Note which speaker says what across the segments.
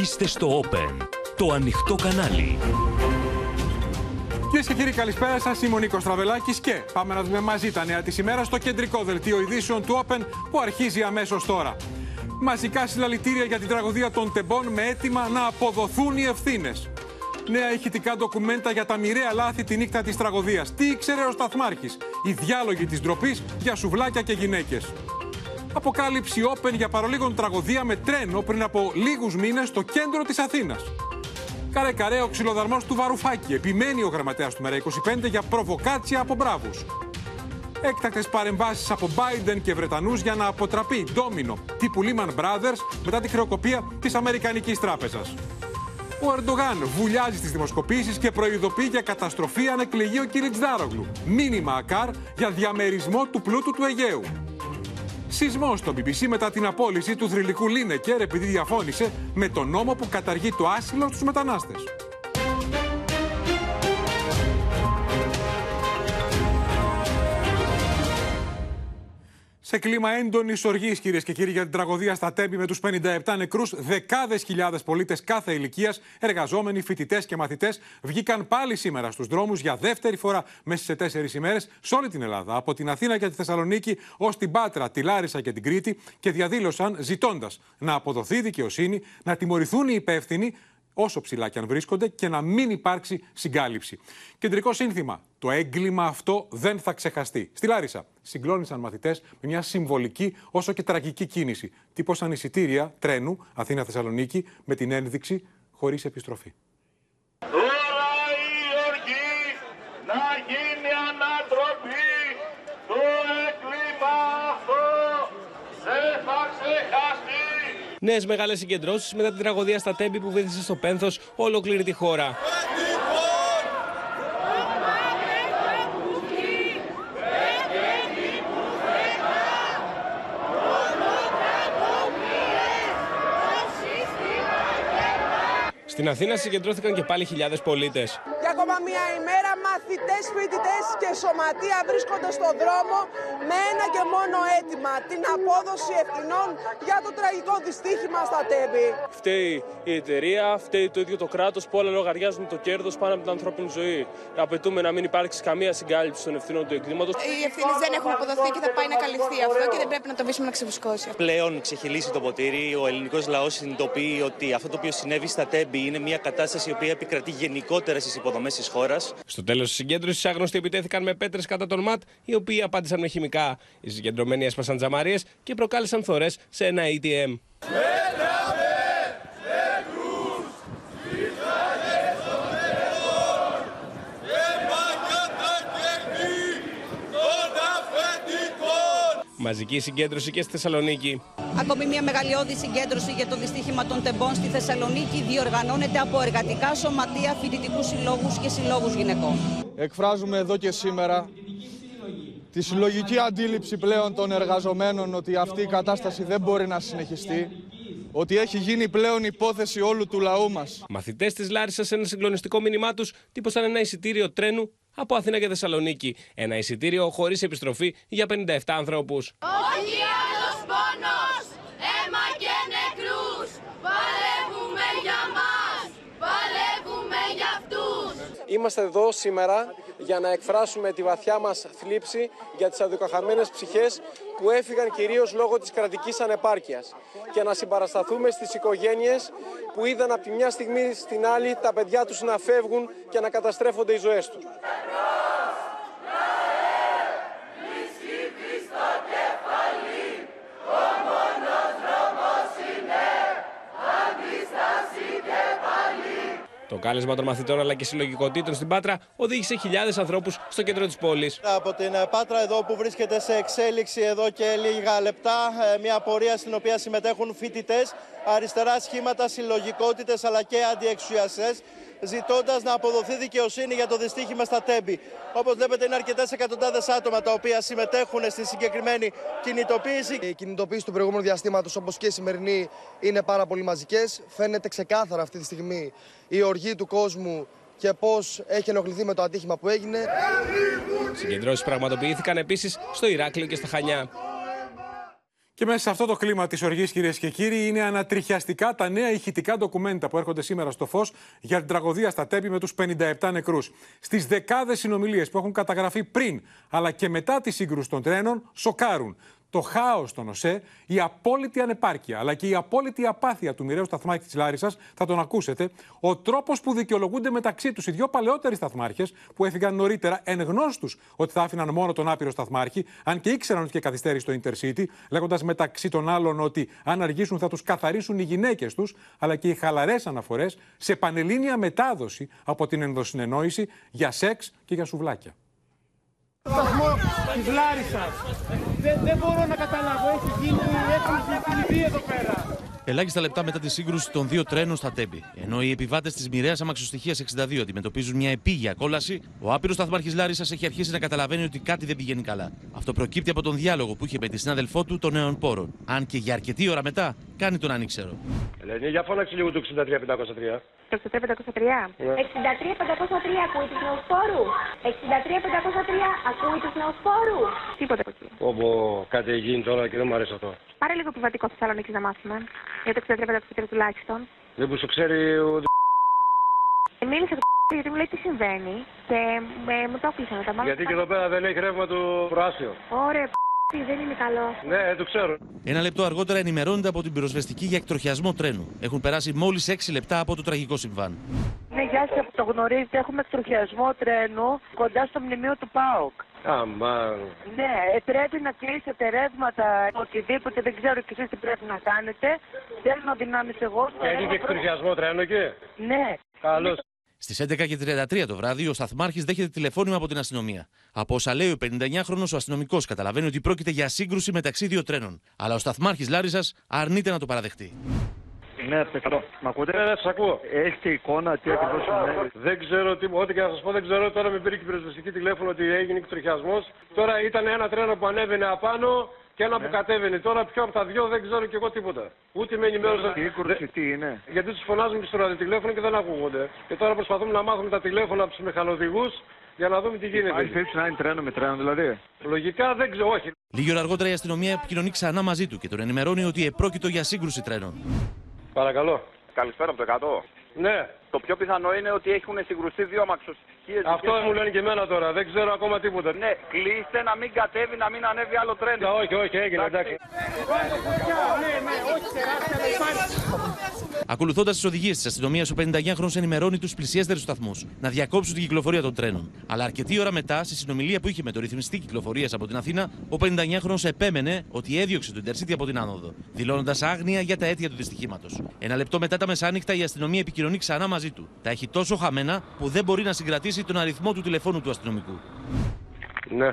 Speaker 1: Είστε στο Open, το ανοιχτό κανάλι.
Speaker 2: Κυρίες και κύριοι, καλησπέρα σας. Είμαι ο Νίκος Τραβελάκης και πάμε να δούμε μαζί τα νέα της ημέρας στο κεντρικό δελτίο ειδήσεων του Open που αρχίζει αμέσως τώρα. Μαζικά συλλαλητήρια για την τραγωδία των τεμπών με αίτημα να αποδοθούν οι ευθύνες. Νέα ηχητικά ντοκουμέντα για τα μοιραία λάθη τη νύχτα της τραγωδίας. Τι ήξερε ο Σταθμάρχης; Οι διάλογοι της ντροπής για σουβλάκια και γυναίκες. Αποκάλυψη Open για παρολίγων τραγωδία με τρένο πριν από λίγους μήνες στο κέντρο της Αθήνας. Καρέ καρέ ο ξυλοδαρμός του Βαρουφάκη. Επιμένει ο γραμματέας του ΜΕΡΑ25 για προβοκάτσια από μπράβους. Έκτακτες παρεμβάσεις από Biden και Βρετανούς για να αποτραπεί ντόμινο τύπου Lehman Brothers μετά τη χρεοκοπία της Αμερικανικής Τράπεζας. Ο Ερντογάν βουλιάζει στις δημοσκοπήσεις και προειδοποιεί για καταστροφή αν εκλεγεί ο Κίριτ Δάρογλου. Μήνυμα ακάρ για διαμερισμό του πλούτου του Αιγαίου. Σεισμός στο BBC μετά την απόλυση του θρηλυκού Λίνεκερ επειδή διαφώνησε με τον νόμο που καταργεί το άσυλο στους μετανάστες. Σε κλίμα έντονης οργής, κυρίες και κύριοι, για την τραγωδία στα Τέμπη με τους 57 νεκρούς, δεκάδες χιλιάδες πολίτες κάθε ηλικίας, εργαζόμενοι, φοιτητές και μαθητές, βγήκαν πάλι σήμερα στους δρόμους για δεύτερη φορά μέσα σε τέσσερις ημέρες σε όλη την Ελλάδα, από την Αθήνα και τη Θεσσαλονίκη ως την Πάτρα, τη Λάρισα και την Κρήτη, και διαδήλωσαν ζητώντας να αποδοθεί δικαιοσύνη, να τιμωρηθούν οι υπεύθυνοι όσο ψηλά και αν βρίσκονται και να μην υπάρξει συγκάλυψη. Κεντρικό σύνθημα. Το έγκλημα αυτό δεν θα ξεχαστεί. Στη Λάρισα συγκλώνησαν μαθητές με μια συμβολική όσο και τραγική κίνηση. Τύπωσαν εισιτήρια τρένου Αθήνα-Θεσσαλονίκη με την ένδειξη χωρίς επιστροφή.
Speaker 3: Τώρα η οργή να γίνει ανατροπή. Το έγκλημα αυτό δεν θα ξεχαστεί.
Speaker 4: Νέες μεγάλες συγκεντρώσεις μετά την τραγωδία στα Τέμπη που βήθησε στο πένθος ολόκληρη τη χώρα. Στην Αθήνα συγκεντρώθηκαν και πάλι χιλιάδες πολίτες.
Speaker 5: Για ακόμα μία ημέρα μαθητές, φοιτητές και σωματεία βρίσκονται στον δρόμο με ένα και μόνο αίτημα, την απόδοση ευθυνών για το τραγικό δυστύχημα στα Τέμπη.
Speaker 4: Φταίει η εταιρεία, φταίει το ίδιο το κράτος που όλα λογαριάζουν το κέρδος πάνω από την ανθρώπινη ζωή. Απαιτούμε να μην υπάρξει καμία συγκάλυψη των ευθυνών του εγκλήματο.
Speaker 6: Οι ευθύνες δεν έχουν αποδοθεί και θα πάει να καλυφθεί αυτό και δεν πρέπει να το αφήσουμε να ξεφουσκώσει.
Speaker 7: Πλέον ξεχυλήσει το ποτήρι. Ο ελληνικός λαός συνειδητοποιεί ότι αυτό το οποίο συνέβη στα Τέμπη είναι μια κατάσταση η οποία επικρατεί γενικότερα στις υποδομές της χώρας.
Speaker 4: Στο τέλος της συγκέντρωσης, άγνωστοι επιτέθηκαν με πέτρες κατά τον ΜΑΤ, οι οποίοι απάντησαν με χημικά. Οι συγκεντρωμένοι έσπασαν τζαμαρίες και προκάλεσαν θορέ σε ένα ATM. Μαζική συγκέντρωση και στη Θεσσαλονίκη.
Speaker 8: Ακόμη μια μεγαλειώδη συγκέντρωση για το δυστύχημα των τεμπών στη Θεσσαλονίκη διοργανώνεται από εργατικά σωματεία, φοιτητικούς συλλόγους και συλλόγους γυναικών.
Speaker 9: Εκφράζουμε εδώ και σήμερα τη συλλογική αντίληψη πλέον των εργαζομένων ότι αυτή η κατάσταση δεν μπορεί να συνεχιστεί, ότι έχει γίνει πλέον υπόθεση όλου του λαού μας.
Speaker 4: Μαθητές της Λάρισας, σε ένα συγκλονιστικό μήνυμά τους, τύπωσαν ένα εισιτήριο τρένου από Αθήνα και Θεσσαλονίκη. Ένα εισιτήριο χωρίς επιστροφή για 57 ανθρώπου.
Speaker 3: Όχι άλλος πόνος, αίμα και νεκρούς. Παλεύουμε για μας, παλεύουμε για αυτούς.
Speaker 10: Είμαστε εδώ σήμερα για να εκφράσουμε τη βαθιά μας θλίψη για τις αδικοχαμένες ψυχές που έφυγαν κυρίως λόγω της κρατικής ανεπάρκειας και να συμπαρασταθούμε στις οικογένειες που είδαν από τη μια στιγμή στην άλλη τα παιδιά τους να φεύγουν και να καταστρέφονται οι ζωές τους.
Speaker 4: Κάλεσμα των μαθητών αλλά και συλλογικότητων στην Πάτρα οδήγησε χιλιάδες ανθρώπους στο κέντρο της πόλης.
Speaker 11: Από την ε, Πάτρα εδώ που βρίσκεται σε εξέλιξη εδώ και λίγα λεπτά, ε, μια πορεία στην οποία συμμετέχουν φοιτητές, αριστερά σχήματα, συλλογικότητες αλλά και αντιεξουσιαστές, ζητώντας να αποδοθεί δικαιοσύνη για το δυστύχημα στα Τέμπη. Όπως βλέπετε, είναι αρκετές εκατοντάδες άτομα τα οποία συμμετέχουν στη συγκεκριμένη κινητοποίηση.
Speaker 12: Οι κινητοποίησει του προηγούμενου διαστήματος, όπως και η σημερινή, είναι πάρα πολύ μαζικές. Φαίνεται ξεκάθαρα αυτή τη στιγμή η οργή του κόσμου και πώς έχει ενοχληθεί με το ατύχημα που έγινε.
Speaker 4: Συγκεντρώσεις πραγματοποιήθηκαν επίσης στο Ηράκλειο και στα Χανιά.
Speaker 2: Και μέσα σε αυτό το κλίμα της οργής, κυρίες και κύριοι, είναι ανατριχιαστικά τα νέα ηχητικά ντοκουμέντα που έρχονται σήμερα στο φως για την τραγωδία στα Τέμπη με τους 57 νεκρούς. Στις δεκάδες συνομιλίες που έχουν καταγραφεί πριν αλλά και μετά τη σύγκρουση των τρένων, σοκάρουν το χάος των ΟΣΕ, η απόλυτη ανεπάρκεια αλλά και η απόλυτη απάθεια του μοιραίου σταθμάρχη της Λάρισας, θα τον ακούσετε, ο τρόπος που δικαιολογούνται μεταξύ τους οι δύο παλαιότεροι σταθμάρχες που έφυγαν νωρίτερα εν γνώστους ότι θα άφηναν μόνο τον άπειρο σταθμάρχη, αν και ήξεραν ότι και καθυστέρησε το Intercity, λέγοντας μεταξύ των άλλων ότι αν αργήσουν θα τους καθαρίσουν οι γυναίκες τους, αλλά και οι χαλαρές αναφορές σε πανελλήνια μετάδοση από την ενδοσυνεννόηση για σεξ και για σουβλάκια.
Speaker 13: σταθμό της Λάρισας. Δεν, δεν μπορώ να καταλάβω. Έχει γίνει, έχουν κλειδί εδώ πέρα.
Speaker 14: Ελάχιστα λεπτά μετά τη σύγκρουση των δύο τρένων στα Τέμπη. Ενώ οι επιβάτες της μοιραίας αμαξοστοιχία 62 αντιμετωπίζουν μια επίγεια κόλαση, ο άπειρος σταθμάρχης Λάρισας έχει αρχίσει να καταλαβαίνει ότι κάτι δεν πηγαίνει καλά. Αυτό προκύπτει από τον διάλογο που είχε με τη συνάδελφό του των νέων πόρων. Αν και για αρκετή ώρα μετά κάνει τον ανήξερο.
Speaker 15: Ελένη, για φώναξε λίγο το 63-503.
Speaker 16: Το 63-503. 63-503 ακούει τους νεοσφόρου. 63-503 ακούει τους νεοσφόρου. Τίποτα από εκεί.
Speaker 15: Όπω κάτι έχει γίνει τώρα και δεν μου αρέσει αυτό.
Speaker 16: Πάρε λίγο επιβατικό Θεσσαλονίκη να μάθουμε. Για το 63-503 τουλάχιστον.
Speaker 15: Δεν που σου ξέρει ο
Speaker 16: Ε, Μίλησε το γιατί μου λέει τι συμβαίνει και με, μου το έκλεισαν τα μάτια.
Speaker 15: Γιατί και εδώ πέρα δεν έχει ρεύμα το προάσιο.
Speaker 16: Ωραία, δεν είναι καλό.
Speaker 15: Ναι, το ξέρω.
Speaker 14: Ένα λεπτό αργότερα ενημερώνεται από την πυροσβεστική για εκτροχιασμό τρένου. Έχουν περάσει μόλις 6 λεπτά από το τραγικό συμβάν.
Speaker 17: Ναι, γεια σα, το γνωρίζετε. Έχουμε εκτροχιασμό τρένου κοντά στο μνημείο του ΠΑΟΚ.
Speaker 15: Αμάν.
Speaker 17: Ναι, ε, πρέπει να κλείσετε ρεύματα, οτιδήποτε, δεν ξέρω και εσείς τι πρέπει να κάνετε. Στέλνω δυνάμεις εγώ. στο
Speaker 15: Έχει και
Speaker 17: ρεύμα.
Speaker 15: εκτροχιασμό τρένο εκεί;
Speaker 17: Ναι.
Speaker 15: Καλώς.
Speaker 14: Στις 11.33 το βράδυ, ο σταθμάρχης δέχεται τηλεφώνημα από την αστυνομία. Από όσα λέει ο 59χρονο, ο αστυνομικός καταλαβαίνει ότι πρόκειται για σύγκρουση μεταξύ δύο τρένων. Αλλά ο σταθμάρχης Λάρισας αρνείται να το παραδεχτεί.
Speaker 18: Ναι, πετρό. Μ' ακούτε;
Speaker 15: Ναι, ναι, σας ακούω.
Speaker 18: Έχετε εικόνα τι ακριβώς συνέβη.
Speaker 15: Δεν ξέρω τι, ό,τι και να σας πω, δεν ξέρω. Τώρα με πήρε και η πυροσβεστική τηλέφωνο ότι έγινε εκτροχιασμό. Τώρα ήταν ένα τρένο που ανέβαινε απάνω και ένα που κατέβαινε. Τώρα ποιο από τα δυο δεν ξέρω και εγώ τίποτα. Ούτε με ενημέρωσαν.
Speaker 18: Σύγκρουση τι είναι;
Speaker 15: Γιατί τους φωνάζουμε και στο ραδιοτηλέφωνο και δεν ακούγονται. Και τώρα προσπαθούμε να μάθουμε τα τηλέφωνα από τους μηχανοδηγούς για να δούμε τι γίνεται.
Speaker 18: Υπάρχει περίπτωση να είναι τρένο με τρένο δηλαδή;
Speaker 15: Λογικά δεν ξέρω, όχι.
Speaker 14: Λίγη ώρα αργότερα η αστυνομία επικοινωνεί ξανά μαζί του και τον ενημερώνει ότι επρόκειτο για σύγκρουση τρένων.
Speaker 15: Παρακαλώ.
Speaker 19: Καλησπέρα από το 100.
Speaker 15: Ναι.
Speaker 19: Το πιο πιθανό είναι ότι έχουν συγκρουστεί δύο αμαξοστοιχείες.
Speaker 15: Αυτό μου λένε και εμένα τώρα. Δεν ξέρω ακόμα τίποτα.
Speaker 19: Ναι, κλείστε να μην κατέβει, να μην ανέβει άλλο τρένο.
Speaker 15: Όχι, όχι, έγινε, εντάξει.
Speaker 14: Ακολουθώντας τις οδηγίες της αστυνομίας, ο 59χρονο ενημερώνει τους πλησιέστερου σταθμούς να διακόψουν την κυκλοφορία των τρένων. Αλλά αρκετή ώρα μετά, στη συνομιλία που είχε με το ρυθμιστή κυκλοφορίας από την Αθήνα, ο 59χρονο επέμενε ότι έδιωξε το Intercity από την άνοδο, δηλώνοντας άγνοια για τα αίτια του δυστυχήματος. Ένα λεπτό μετά τα μεσάνυχτα, η αστυνομία επικοινωνεί ξανά μαζί του. Τα έχει τόσο χαμένα που δεν μπορεί να συγκρατήσει τον αριθμό του τηλεφώνου του αστυνομικού.
Speaker 15: Ναι.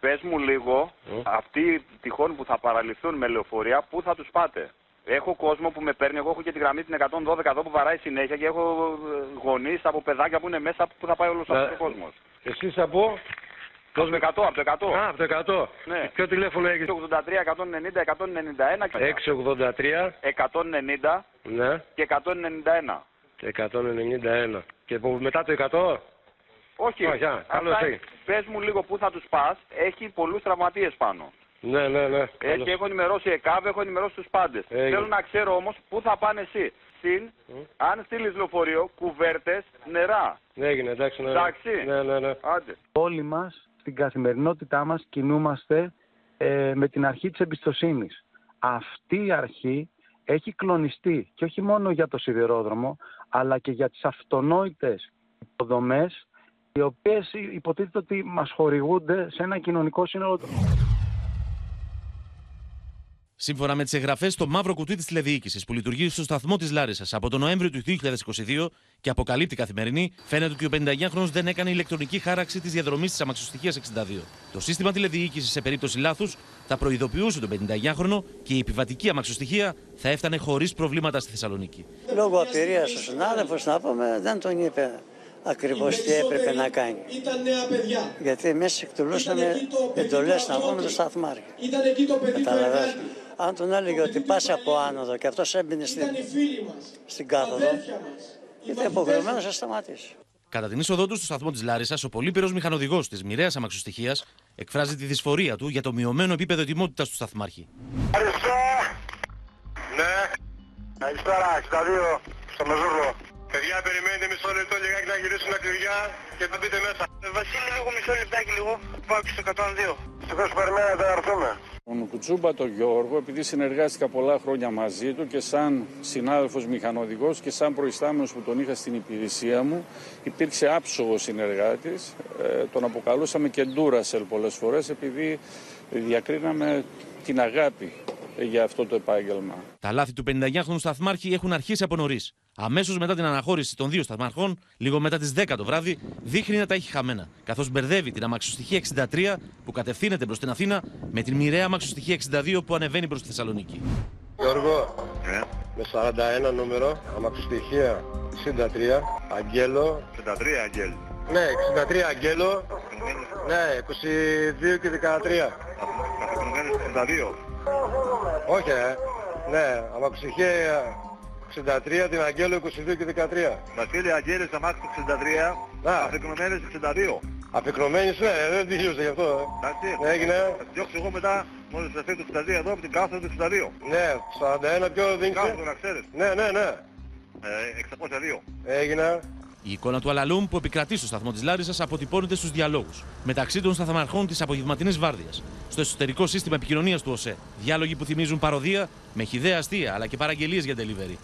Speaker 19: Πες μου λίγο, αυτοί τυχόν που θα παραλυφθούν με λεωφορεία, πού θα τους πάτε; Έχω κόσμο που με παίρνει, εγώ έχω και τη γραμμή την 112 εδώ που βαράει συνέχεια και έχω γονείς από παιδάκια που είναι μέσα που θα πάει όλος
Speaker 15: Ναι.
Speaker 19: αυτός ο κόσμος.
Speaker 15: Εσείς από;
Speaker 19: Από το 100, από το 100.
Speaker 15: Α, από το 100.
Speaker 19: Ναι.
Speaker 15: Ποιο τηλέφωνο έχεις;
Speaker 19: 83, 190, 191 και
Speaker 15: 683.
Speaker 19: 190
Speaker 15: Ναι.
Speaker 19: και 191.
Speaker 15: 191. Και που- μετά το 100.
Speaker 19: Όχι,
Speaker 15: Όχι, α, καλώς
Speaker 19: Αυτά-
Speaker 15: έχει.
Speaker 19: πες μου λίγο πού θα τους πας. Έχει πολλούς τραυματίες πάνω.
Speaker 15: Ναι, ναι, ναι.
Speaker 19: Ε,
Speaker 15: Καλώς.
Speaker 19: και έχω ενημερώσει ΕΚΑΒ, έχω ενημερώσει τους πάντες.
Speaker 15: Έγινε.
Speaker 19: Θέλω να ξέρω όμως πού θα πάνε εσύ. Συν, αν στείλεις λεωφορείο, κουβέρτες, νερά.
Speaker 15: Έγινε, εντάξει. Ναι,
Speaker 19: Εντάξει.
Speaker 15: Ναι, ναι, ναι.
Speaker 19: Άντε.
Speaker 18: Όλοι μας στην καθημερινότητά μας κινούμαστε ε, με την αρχή της εμπιστοσύνης. Αυτή η αρχή έχει κλονιστεί και όχι μόνο για το σιδηρόδρομο αλλά και για τις αυτονόητες υποδομές οι οποίες υποτίθεται ότι μας χορηγούνται σε ένα κοινωνικό σύνολο
Speaker 14: Σύμφωνα με τις εγγραφές στο μαύρο κουτί της τηλεδιοίκησης που λειτουργεί στο σταθμό της Λάρισας από τον Νοέμβριο του 2022 και αποκαλύπτει καθημερινή, φαίνεται ότι ο 59χρονο δεν έκανε ηλεκτρονική χάραξη της διαδρομής της αμαξοστοιχίας 62. Το σύστημα τηλεδιοίκησης σε περίπτωση λάθους θα προειδοποιούσε τον 59χρονο και η επιβατική αμαξοστοιχεία θα έφτανε χωρίς προβλήματα στη Θεσσαλονίκη.
Speaker 20: Λόγω απειρίας ο συνάδελφος, να πούμε, δεν τον είπε ακριβώς τι έπρεπε να κάνει.
Speaker 13: Ήταν νέα παιδιά.
Speaker 20: Γιατί εμείς εκτελούσαμε εντολές να πούμε το σταθμάρχη.
Speaker 13: Ήταν εκεί το παιδί που
Speaker 20: Καταλαβαίνεις.
Speaker 13: εργάζεται.
Speaker 20: Αν τον έλεγε ότι πας από άνοδο και αυτός έμπαινε στην,
Speaker 13: Ήταν οι φίλοι μας.
Speaker 20: στην κάθοδο,
Speaker 13: Αδέρφια μας.
Speaker 20: ήταν υποχρεωμένος να σταματήσει.
Speaker 14: Κατά την είσοδό του στο σταθμό της Λάρισας, ο πολύπειρος μηχανοδηγός της μοιραίας αμαξοστοιχεία
Speaker 21: εκφράζει τη δυσφορία του για το μειωμένο επίπεδο ετοιμότητας του σταθμάρχη.
Speaker 15: Ναι. Καλησπέρα, 62, στο Μεζούργο. Παιδιά, περιμένετε μισό λεπτό λιγάκι να γυρίσουν τα κλειδιά και θα μπείτε μέσα. Βασίλη, λίγο μισό λεπτάκι λίγο. Πάω και στο 102. Ευτυχώς περιμένετε να έρθουμε.
Speaker 22: Τον Κουτσούμπα τον Γιώργο, επειδή συνεργάστηκα πολλά χρόνια μαζί του και σαν συνάδελφος μηχανοδηγός και σαν προϊστάμενος που τον είχα στην υπηρεσία μου, υπήρξε άψογος συνεργάτης. Ε, τον αποκαλούσαμε και Ντούρασελ πολλές φορές, επειδή διακρίναμε την αγάπη για αυτό το επάγγελμα.
Speaker 21: Τα λάθη του 59χρονου σταθμάρχη έχουν αρχίσει από νωρίς. Αμέσως μετά την αναχώρηση των δύο σταθμάρχων, λίγο μετά τις 10 το βράδυ, δείχνει να τα έχει χαμένα. Καθώς μπερδεύει την αμαξοστοιχεία 63 που κατευθύνεται προς την Αθήνα με την μοιραία αμαξοστοιχεία 62 που ανεβαίνει προς τη Θεσσαλονίκη.
Speaker 15: Γιώργο, με 41 νούμερο, αμαξοστοιχεία 63, Αγγέλο. 63 Αγγέλο. Ναι, 63 Αγγέλο. Ναι, 22 και 13. 62. Όχι, ε. Ναι, αμαξοστοιχεία 63, την Αγγέλο 22 και 13. Βασίλη Αγγέλης αμάξι 63, αφικνωμένες 62. Αφικνωμένες, ναι, δεν τελείωσε γι' αυτό. ε. Εντάξει, έγινε. Θα τη διώξω εγώ μετά, μόλις θα φέρει το 62 εδώ από την κάθοδο του 62. Ναι, 41 ποιο δίνεις. Κάθοδο να ξέρεις. Ναι, ναι, ναι. Ε, 602. Έγινε.
Speaker 21: Η εικόνα του Αλαλούμ που επικρατεί στο σταθμό της Λάρισας αποτυπώνεται στους διαλόγους μεταξύ των σταθμαρχών της απογευματινής βάρδιας, στο εσωτερικό σύστημα επικοινωνίας του ΟΣΕ. Διάλογοι που θυμίζουν παροδία με χιδέα αστεία αλλά και παραγγελίες για delivery.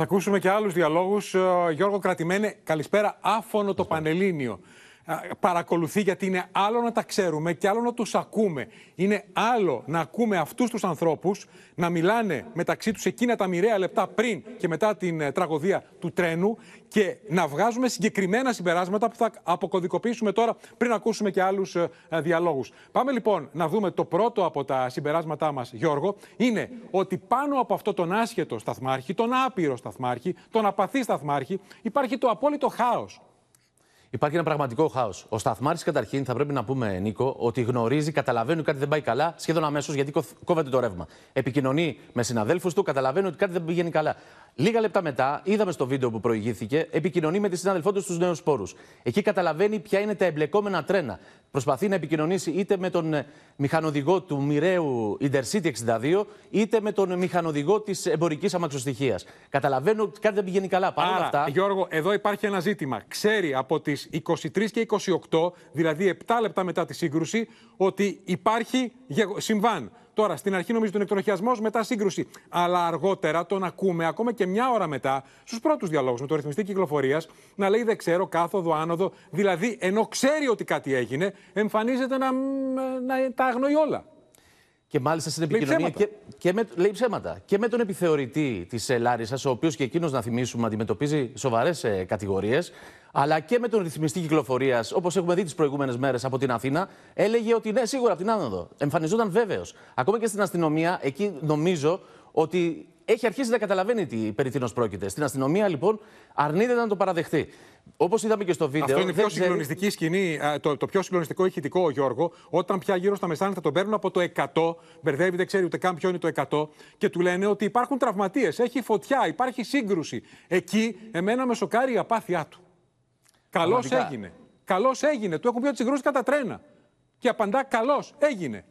Speaker 2: Θα ακούσουμε και άλλους διαλόγους. Ε, Γιώργο Κρατημένε, καλησπέρα. Άφωνο το Πανελλήνιο. Ε, Παρακολουθεί γιατί είναι άλλο να τα ξέρουμε και άλλο να τους ακούμε. Είναι άλλο να ακούμε αυτούς τους ανθρώπους να μιλάνε μεταξύ τους εκείνα τα μοιραία λεπτά πριν και μετά την ε, τραγωδία του τρένου και να βγάζουμε συγκεκριμένα συμπεράσματα που θα αποκωδικοποιήσουμε τώρα πριν ακούσουμε και άλλους ε, ε, διαλόγους. Πάμε λοιπόν να δούμε το πρώτο από τα συμπεράσματά μας, Γιώργο, είναι ότι πάνω από αυτό τον άσχετο σταθμάρχη, τον άπειρο σταθμάρχη, τον απαθή σταθμάρχη, υπάρχει το απόλυτο χάος.
Speaker 14: Υπάρχει ένα πραγματικό χάος. Ο Σταθμάρχη, καταρχήν, θα πρέπει να πούμε, Νίκο, ότι γνωρίζει, καταλαβαίνει ότι κάτι δεν πάει καλά σχεδόν αμέσως γιατί κοφ- κόβεται το ρεύμα. Επικοινωνεί με συναδέλφους του, καταλαβαίνει ότι κάτι δεν πηγαίνει καλά. Λίγα λεπτά μετά, είδαμε στο βίντεο που προηγήθηκε, επικοινωνεί με τη συνάδελφό του στους νέους πόρους. Εκεί καταλαβαίνει ποια είναι τα εμπλεκόμενα τρένα. Προσπαθεί να επικοινωνήσει είτε με τον ε, μηχανοδηγό του μοιραίου Intercity 62, είτε με τον μηχανοδηγό της εμπορικής αμαξοστοιχίας. Καταλαβαίνω ότι κάτι δεν πηγαίνει καλά. Παρ' όλα
Speaker 2: Άρα,
Speaker 14: αυτά,
Speaker 2: Γιώργο, εδώ υπάρχει ένα ζήτημα. Ξέρει από τις 23 και 28, δηλαδή 7 λεπτά μετά τη σύγκρουση, ότι υπάρχει γεγο- συμβάν. Τώρα, στην αρχή νομίζω τον εκτροχιασμός, μετά σύγκρουση. Αλλά αργότερα τον ακούμε, ακόμα και μια ώρα μετά, στους πρώτους διαλόγους με το ρυθμιστή κυκλοφορίας, να λέει δεν ξέρω, κάθοδο, άνοδο. Δηλαδή, ενώ ξέρει ότι κάτι έγινε, εμφανίζεται να, να τα αγνοεί όλα.
Speaker 14: Και μάλιστα στην
Speaker 2: Λέει
Speaker 14: επικοινωνία.
Speaker 2: ψέματα.
Speaker 14: Και, και με, λέει ψέματα. Και με τον επιθεωρητή της Λάρισας, ο οποίος και εκείνος, να θυμίσουμε, αντιμετωπίζει σοβαρές ε, κατηγορίες, αλλά και με τον ρυθμιστή κυκλοφορίας, όπως έχουμε δει τις προηγούμενες μέρες από την Αθήνα, έλεγε ότι ναι, σίγουρα από την άνοδο. Εμφανιζόταν βέβαιος. Ακόμα και στην αστυνομία, εκεί νομίζω ότι έχει αρχίσει να καταλαβαίνει τι περί τίνος πρόκειται. Στην αστυνομία, λοιπόν, αρνείται να το παραδεχτεί. Όπως είδαμε και στο βίντεο.
Speaker 2: Αυτό είναι η
Speaker 14: δεν
Speaker 2: πιο
Speaker 14: ξέρει-
Speaker 2: συγκλονιστική σκηνή, ε, το, το πιο συγκλονιστικό ηχητικό, Γιώργο, όταν πια γύρω στα μεσάνυχτα τον παίρνουν από το 100, μπερδεύει, δεν ξέρει ούτε καν ποιο είναι το 100, και του λένε ότι υπάρχουν τραυματίες, έχει φωτιά, υπάρχει σύγκρουση. Εκεί, εμένα με σοκάρει η απάθειά του. Καλώ
Speaker 14: Πραγματικά.
Speaker 2: έγινε. Καλώ έγινε. Του έχουν πει ότι συγκρούστηκαν τα τρένα. Και απαντά, καλώ έγινε.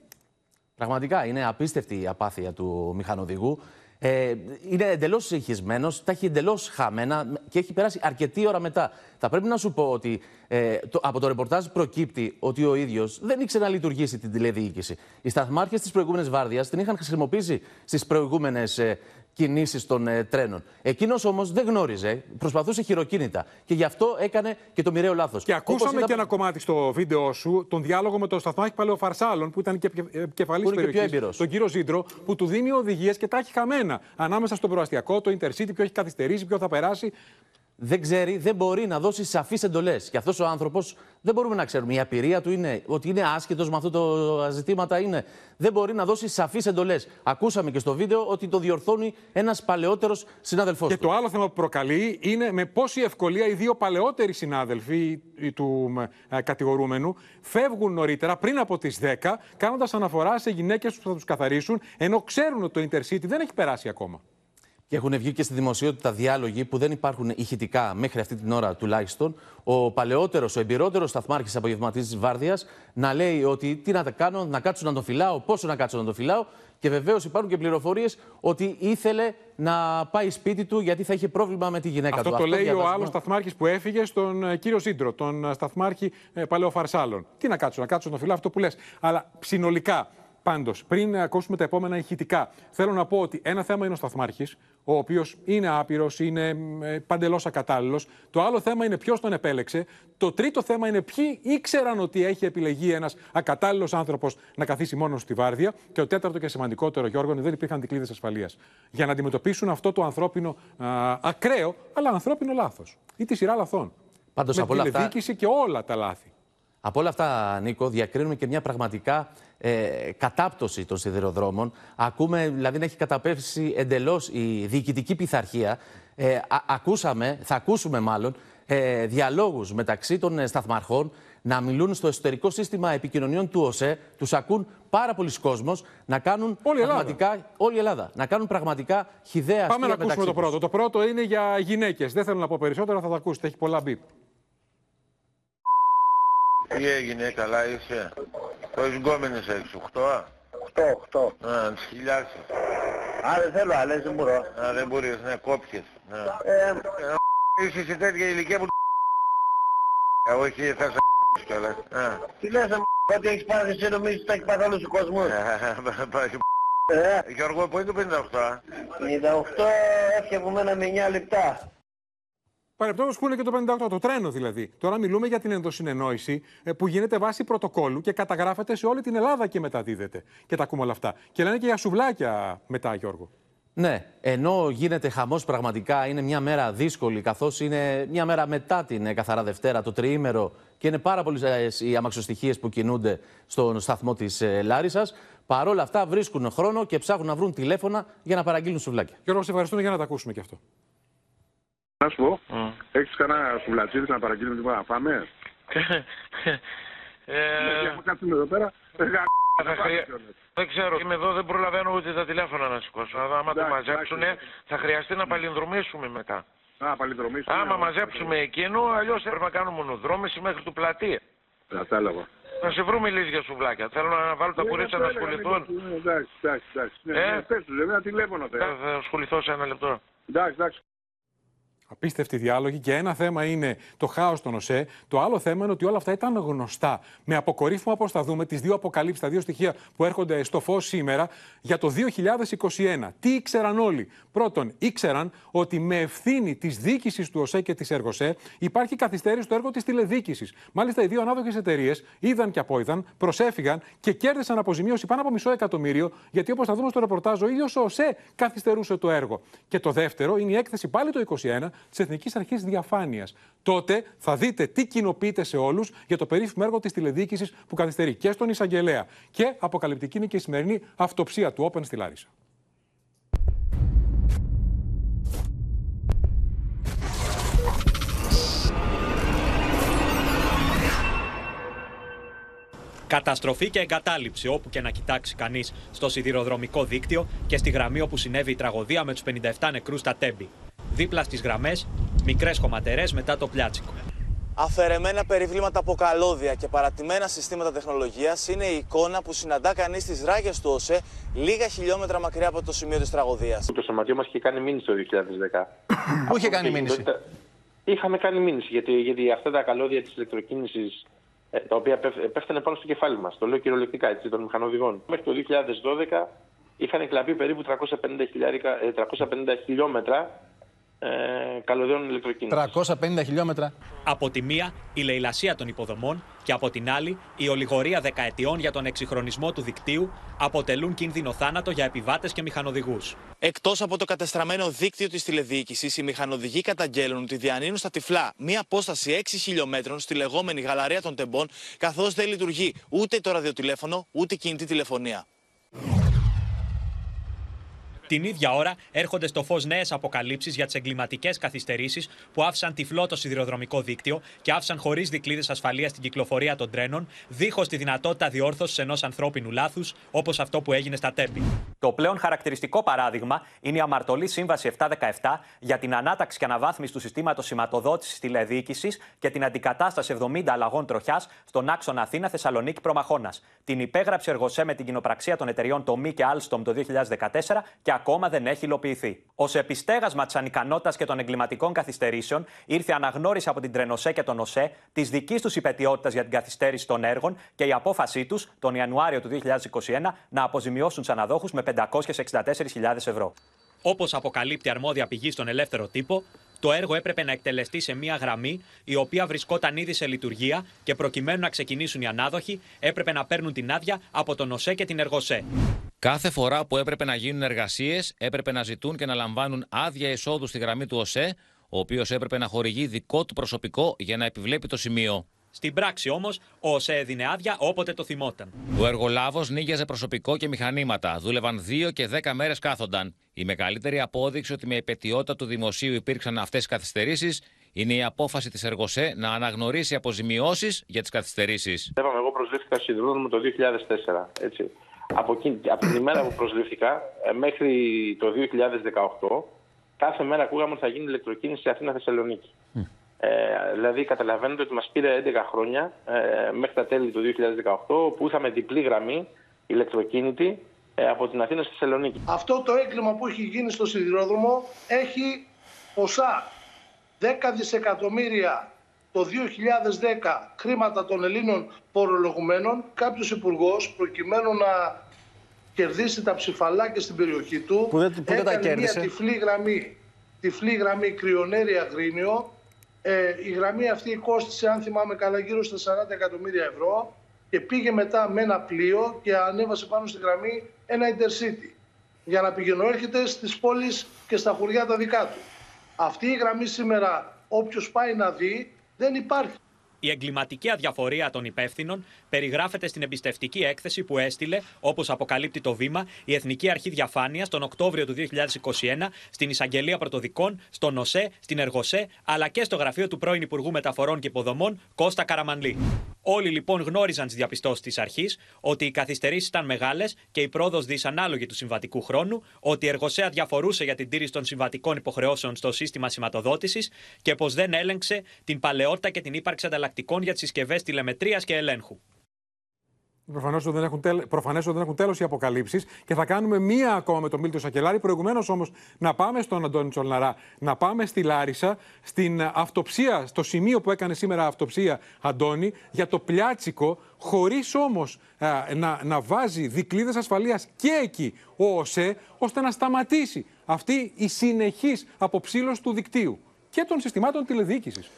Speaker 14: Πραγματικά είναι απίστευτη η απάθεια του μηχανοδηγού. Ε, είναι εντελώς συγχυσμένος, τα έχει εντελώς χαμένα και έχει περάσει αρκετή ώρα μετά. Θα πρέπει να σου πω ότι ε, το, από το ρεπορτάζ προκύπτει ότι ο ίδιος δεν ήξερε να λειτουργήσει την τηλεδιοίκηση. Οι σταθμάρχες της προηγούμενης βάρδιας την είχαν χρησιμοποιήσει στις προηγούμενες ε, κινήσεις των ε, τρένων. Εκείνος όμως δεν γνώριζε, προσπαθούσε χειροκίνητα και γι' αυτό έκανε και το μοιραίο λάθος.
Speaker 2: Και ακούσαμε και ένα κομμάτι στο βίντεο σου, τον διάλογο με τον Σταθμάρχη Παλαιοφαρσάλων, που ήταν και κεφαλή
Speaker 14: Που είναι και πιο
Speaker 2: περιοχής,
Speaker 14: έμπειρος.
Speaker 2: τον κύριο Ζήντρο, που του δίνει οδηγίες και τα έχει χαμένα. Ανάμεσα στον προαστιακό, το Intercity, ποιο έχει καθυστερήσει, ποιο θα περάσει.
Speaker 14: Δεν ξέρει, δεν μπορεί να δώσει σαφείς εντολές. Και αυτός ο άνθρωπος δεν μπορούμε να ξέρουμε. Η απειρία του είναι ότι είναι άσχετος με αυτό το ζητήματα. Είναι. Δεν μπορεί να δώσει σαφείς εντολές. Ακούσαμε και στο βίντεο ότι το διορθώνει ένας παλαιότερος συνάδελφός
Speaker 2: Και
Speaker 14: του.
Speaker 2: το άλλο θέμα που προκαλεί είναι με πόση ευκολία οι δύο παλαιότεροι συνάδελφοι του ε, κατηγορούμενου φεύγουν νωρίτερα, πριν από τις 10, κάνοντας αναφορά σε γυναίκες που θα τους καθαρίσουν, ενώ ξέρουν ότι το Intercity δεν έχει περάσει ακόμα.
Speaker 14: Και έχουν βγει και στη δημοσιότητα διάλογοι που δεν υπάρχουν ηχητικά μέχρι αυτή την ώρα τουλάχιστον. Ο παλαιότερος, ο εμπειρότερος σταθμάρχης απογευματή της Βάρδιας να λέει ότι τι να τα κάνω, να κάτσω να τον φυλάω, πόσο να κάτσω να τον φυλάω. Και βεβαίως υπάρχουν και πληροφορίες ότι ήθελε να πάει σπίτι του γιατί θα είχε πρόβλημα με τη γυναίκα
Speaker 2: Αυτό
Speaker 14: του.
Speaker 2: το λέει ο
Speaker 14: διαβάζουμε.
Speaker 2: άλλος σταθμάρχης που έφυγε στον ε, κύριο Σύντρο, τον ε, σταθμάρχη ε, Παλαιοφαρσάλων. Τι να κάτσω, να κάτσω να φυλάω αυτό που λες. Αλλά συνολικά, πάντως, πριν ακούσουμε τα επόμενα ηχητικά, θέλω να πω ότι ένα θέμα είναι ο σταθμάρχης, ο οποίος είναι άπειρος, είναι παντελώς ακατάλληλος. Το άλλο θέμα είναι ποιος τον επέλεξε. Το τρίτο θέμα είναι ποιοι ήξεραν ότι έχει επιλεγεί ένας ακατάλληλος άνθρωπος να καθίσει μόνος στη βάρδια. Και το τέταρτο και σημαντικότερο, Γιώργο, είναι δεν υπήρχαν αντικλείδε ασφαλείας. Για να αντιμετωπίσουν αυτό το ανθρώπινο α, ακραίο, αλλά ανθρώπινο λάθος. Ή τη σειρά λαθών.
Speaker 14: Πάντως,
Speaker 2: Με
Speaker 14: από όλα αυτά-
Speaker 2: τηλεδιοίκηση και όλα τα λάθη.
Speaker 14: Από όλα αυτά, Νίκο, διακρίνουμε και μια πραγματικά ε, κατάπτωση των σιδηροδρόμων. Ακούμε, δηλαδή, να έχει καταπέσει εντελώς η διοικητική πειθαρχία. Ε, α- ακούσαμε, θα ακούσουμε μάλλον, ε, διαλόγους μεταξύ των ε, σταθμαρχών να μιλούν στο εσωτερικό σύστημα επικοινωνιών του ΟΣΕ. Τους ακούν πάρα πολλοί κόσμος να κάνουν
Speaker 2: Όλη η Ελλάδα.
Speaker 14: πραγματικά, όλη η Ελλάδα, να κάνουν πραγματικά χιδέα
Speaker 2: Πάμε να
Speaker 14: αστεία
Speaker 2: ακούσουμε το
Speaker 14: μεταξύ τους.
Speaker 2: πρώτο. Το πρώτο είναι για γυναίκες. Δεν θέλω να πω περισσότερα, θα το ακούσετε. Έχει πολλά μπιπ.
Speaker 15: Τι έγινε, καλά είσαι; Πόσες γκόμενες έχεις, 8? 8, 8. Α, τις χιλιάσεις. Α, δεν θέλω άλλες, δεν μπορώ. Α, δεν μπορείς, ναι, κόπιες. Ναι. Ε, είσαι σε τέτοια ηλικία που Ε, όχι, θα σε κιόλας. Α. Τι λες, ότι έχεις πάθει εσύ νομίζεις ότι τα έχει πάθει όλος ο κόσμος. Ε, Γιώργο, πού είναι το 58, α; 58 έφτιαγε με 9 λεπτά.
Speaker 2: Παρεπτόντως που είναι και το 58, το τρένο δηλαδή. Τώρα μιλούμε για την ενδοσυνεννόηση ε, που γίνεται βάσει πρωτοκόλλου και καταγράφεται σε όλη την Ελλάδα και μεταδίδεται. Και τα ακούμε όλα αυτά. Και λένε και για σουβλάκια μετά, Γιώργο.
Speaker 14: Ναι, ενώ γίνεται χαμός πραγματικά, είναι μια μέρα δύσκολη, καθώς είναι μια μέρα μετά την ε, Καθαρά Δευτέρα, το τριήμερο, και είναι πάρα πολλές οι αμαξοστοιχίες που κινούνται στον σταθμό της Λάρισας. Παρ' όλα αυτά βρίσκουν χρόνο και ψάχνουν να βρουν τηλέφωνα για να παραγγείλουν σουβλάκια.
Speaker 2: Γιώργο, σε ευχαριστούμε για να τα ακούσουμε και αυτό.
Speaker 22: Να σου πω, έχεις κανένα σουβλατσίδι να παραγγείλουμε τίποτα να πάμε.
Speaker 23: Ε,
Speaker 22: Έχουμε κάτσουμε εδώ πέρα.
Speaker 23: θα χρεια- Δεν ξέρω, είμαι εδώ, δεν προλαβαίνω ούτε τα τηλέφωνα να σηκώσω. Αλλά άμα το
Speaker 22: Εντάξει,
Speaker 23: μαζέψουν,
Speaker 22: εντάξει.
Speaker 23: θα χρειαστεί να παλινδρομήσουμε μετά.
Speaker 22: Α, παλιδρομήσουμε.
Speaker 23: Άμα μαζέψουμε εκείνο, αλλιώς πρέπει να κάνουμε μονοδρόμηση μέχρι του πλατεία.
Speaker 22: Κατάλαβα.
Speaker 23: Να σε βρούμε λύση για σουβλάκια. Θέλω να βάλω τα
Speaker 22: Ε,
Speaker 23: κουρίτσα
Speaker 22: αυτό
Speaker 23: να
Speaker 22: έλεγα,
Speaker 23: ασχοληθούν.
Speaker 22: Νίκο, ε, Εντάξει, εντάξει, εντάξει. Ναι,
Speaker 23: Ε;
Speaker 22: ναι, πες τους, ένα τηλέφωνο
Speaker 23: Θα,
Speaker 22: θέλω.
Speaker 23: θα ασχοληθώ σε ένα λεπτό.
Speaker 22: Εντάξει, εντάξει.
Speaker 2: Απίστευτοι διάλογοι και ένα θέμα είναι το χάος των ΟΣΕ. Το άλλο θέμα είναι ότι όλα αυτά ήταν γνωστά. Με αποκορύφωμα, όπω θα δούμε, τις δύο αποκαλύψεις, τα δύο στοιχεία που έρχονται στο φως σήμερα για το 2021. Τι ήξεραν όλοι; Πρώτον, ήξεραν ότι με ευθύνη της διοίκησης του ΟΣΕ και της ΕΡΓΟΣΕ υπάρχει καθυστέρηση στο έργο της τηλεδιοίκησης. Μάλιστα, οι δύο ανάδοχες εταιρείες είδαν και απόειδαν, προσέφηγαν και κέρδισαν αποζημίωση πάνω από μισό εκατομμύριο, γιατί όπως θα δούμε στο ρεπορτάζ, ο ίδιος ο ΟΣΕ καθυστερούσε το έργο. Και το δεύτερο είναι η έκθεση πάλι το 2021 της Εθνικής Αρχής Διαφάνειας. Τότε θα δείτε τι κοινοποιείται σε όλους για το περίφημο έργο της τηλεδιοίκησης που καθυστερεί και στον Ισαγγελέα. Και αποκαλυπτική είναι και η σημερινή αυτοψία του Open στη Λάρισα.
Speaker 24: Καταστροφή και εγκατάλειψη όπου και να κοιτάξει κανείς στο σιδηροδρομικό δίκτυο και στη γραμμή όπου συνέβη η τραγωδία με τους 57 νεκρούς στα Τέμπη. Δίπλα στις γραμμές, μικρές χωματερές μετά το πλιάτσικο.
Speaker 25: Αφαιρεμένα περιβλήματα από καλώδια και παρατημένα συστήματα τεχνολογίας είναι η εικόνα που συναντά κανείς στι ράγες του ΟΣΕ λίγα χιλιόμετρα μακριά από το σημείο της τραγωδίας.
Speaker 26: Το σωματείο μας είχε κάνει μήνυση το 2010.
Speaker 25: Πού είχε κάνει
Speaker 26: Από την
Speaker 25: μήνυση;
Speaker 26: κοινότητα- Είχαμε κάνει μήνυση γιατί, γιατί αυτά τα καλώδια της ηλεκτροκίνησης τα οποία πέφ- πέφτανε πάνω στο κεφάλι μας. Το λέω κυριολεκτικά έτσι, των μηχανοδηγών. Μέχρι το 2012 είχαν εκλαπεί περίπου 350, χιλιάρικα, ε, 350 χιλιόμετρα ε, καλωδίων ηλεκτροκίνηση.
Speaker 24: 350 χιλιόμετρα. Από τη μία, η λαιλασία των υποδομών και από την άλλη, η ολιγορία δεκαετιών για τον εξυγχρονισμό του δικτύου αποτελούν κίνδυνο θάνατο για επιβάτες και μηχανοδηγούς.
Speaker 25: Εκτός από το κατεστραμμένο δίκτυο της τηλεδιοίκησης, οι μηχανοδηγοί καταγγέλνουν ότι διανύουν στα τυφλά μία απόσταση 6 χιλιόμετρων στη λεγόμενη γαλαρία των τεμπών, καθώς δεν λειτουργεί ούτε το ραδιοτηλέφωνο ούτε η κινητή τηλεφωνία.
Speaker 24: Την ίδια ώρα έρχονται στο φως νέες αποκαλύψεις για τις εγκληματικές καθυστερήσεις που άφησαν τυφλό το σιδηροδρομικό δίκτυο και άφησαν χωρίς δικλείδες ασφαλεία στην κυκλοφορία των τρένων, δίχως τη δυνατότητα διόρθωσης ενός ανθρώπινου λάθους, όπως αυτό που έγινε στα Τέμπη. Το πλέον χαρακτηριστικό παράδειγμα είναι η αμαρτωλή Σύμβαση 717 για την ανάταξη και αναβάθμιση του συστήματος σηματοδότησης τηλεδιοίκησης και την αντικατάσταση 70 αλλαγών τροχιάς στον άξονα Αθήνα-Θεσσαλονίκη Προμαχώνας. Την υπέγραψε εργοσέ με την κοινοπραξία των εταιριών Τομή και Alstom το 2014 και ακόμα δεν έχει υλοποιηθεί. Ω επιστέγασμα της ανικανότητας και των εγκληματικών καθυστερήσεων, ήρθε αναγνώριση από την Τρενοσέ και τον ΟΣΕ της δικής τους υπετιότητας για την καθυστέρηση των έργων και η απόφασή τους τον Ιανουάριο του 2021 να αποζημιώσουν τους αναδόχους με 564.000 ευρώ. Όπως αποκαλύπτει αρμόδια πηγή στον ελεύθερο τύπο, το έργο έπρεπε να εκτελεστεί σε μία γραμμή η οποία βρισκόταν ήδη σε λειτουργία και προκειμένου να ξεκινήσουν οι ανάδοχοι έπρεπε να παίρνουν την άδεια από τον ΟΣΕ και την Εργοσέ.
Speaker 27: Κάθε φορά που έπρεπε να γίνουν εργασίες, έπρεπε να ζητούν και να λαμβάνουν άδεια εισόδου στη γραμμή του ΟΣΕ, ο οποίος έπρεπε να χορηγεί δικό του προσωπικό για να επιβλέπει το σημείο.
Speaker 24: Στην πράξη όμως, ο ΟΣΕ έδινε άδεια όποτε το θυμόταν.
Speaker 27: Ο εργολάβος νίκιαζε προσωπικό και μηχανήματα. Δούλευαν δύο και δέκα μέρες κάθονταν. Η μεγαλύτερη απόδειξη ότι με επαιτειότητα του δημοσίου υπήρξαν αυτές οι καθυστερήσεις είναι η απόφαση της Εργοσέ να αναγνωρίσει αποζημιώσεις για τις καθυστερήσεις.
Speaker 26: Εγώ προσλήφθηκα στο Σιδηρόδρομο το 2004. Έτσι. Από, εκείνη, από την ημέρα που προσλήφθηκα ε, μέχρι το 2018, κάθε μέρα ακούγαμε ότι θα γίνει ηλεκτροκίνηση Αθήνα-Θεσσαλονίκη. Ε, δηλαδή, καταλαβαίνετε ότι μας πήρε 11 χρόνια ε, μέχρι τα τέλη του 2018 που είχαμε διπλή γραμμή ηλεκτροκίνητη ε, από την Αθήνα στη Θεσσαλονίκη.
Speaker 28: Αυτό το έγκλημα που έχει γίνει στο σιδηρόδρομο έχει ποσά 10 δισεκατομμύρια το 2010 χρήματα των Ελλήνων φορολογουμένων. Κάποιος υπουργός προκειμένου να κερδίσει τα ψηφαλάκια στην περιοχή του
Speaker 14: που δεν, που δεν τα
Speaker 28: έκανε μια
Speaker 14: κέρδισε.
Speaker 28: τυφλή γραμμή, τυφλή γραμμή κρυονέρια Αγρίνιο. Ε, η γραμμή αυτή κόστησε, αν θυμάμαι καλά, γύρω στα 40 εκατομμύρια ευρώ και πήγε μετά με ένα πλοίο και ανέβασε πάνω στη γραμμή ένα intercity για να πηγαινοέρχεται στις πόλεις και στα χωριά τα δικά του. Αυτή η γραμμή σήμερα, όποιος πάει να δει, δεν υπάρχει.
Speaker 24: Η εγκληματική αδιαφορία των υπεύθυνων περιγράφεται στην εμπιστευτική έκθεση που έστειλε, όπως αποκαλύπτει το βήμα, η Εθνική Αρχή Διαφάνειας τον Οκτώβριο του 2021 στην Εισαγγελία Πρωτοδικών, στον ΟΣΕ, στην Εργοσέ, αλλά και στο γραφείο του πρώην Υπουργού Μεταφορών και Υποδομών Κώστα Καραμανλή. Όλοι λοιπόν γνώριζαν τις διαπιστώσεις της αρχής ότι οι καθυστερήσεις ήταν μεγάλες και η πρόοδος δυσανάλογη του συμβατικού χρόνου, ότι η Εργοσέα διαφορούσε για την τήρηση των συμβατικών υποχρεώσεων στο σύστημα σηματοδότησης και πως δεν έλεγξε την παλαιότητα και την ύπαρξη ανταλλακτικών για τις συσκευές τηλεμετρίας και ελέγχου.
Speaker 2: Προφανώς δεν έχουν, τέλ, προφανές ότι δεν έχουν τέλος οι αποκαλύψεις και θα κάνουμε μία ακόμα με τον Μίλτο Σακελάρη. Προηγουμένως όμως να πάμε στον Αντώνη Τσολναρά, να πάμε στη Λάρισα, στην αυτοψία, στο σημείο που έκανε σήμερα αυτοψία Αντώνη, για το πλιάτσικο, χωρίς όμως να, να βάζει δικλείδε ασφαλείας και εκεί ο ΟΣΕ, ώστε να σταματήσει αυτή η συνεχής αποψήλωση του δικτύου και των συστημάτων τηλεδιοίκησης.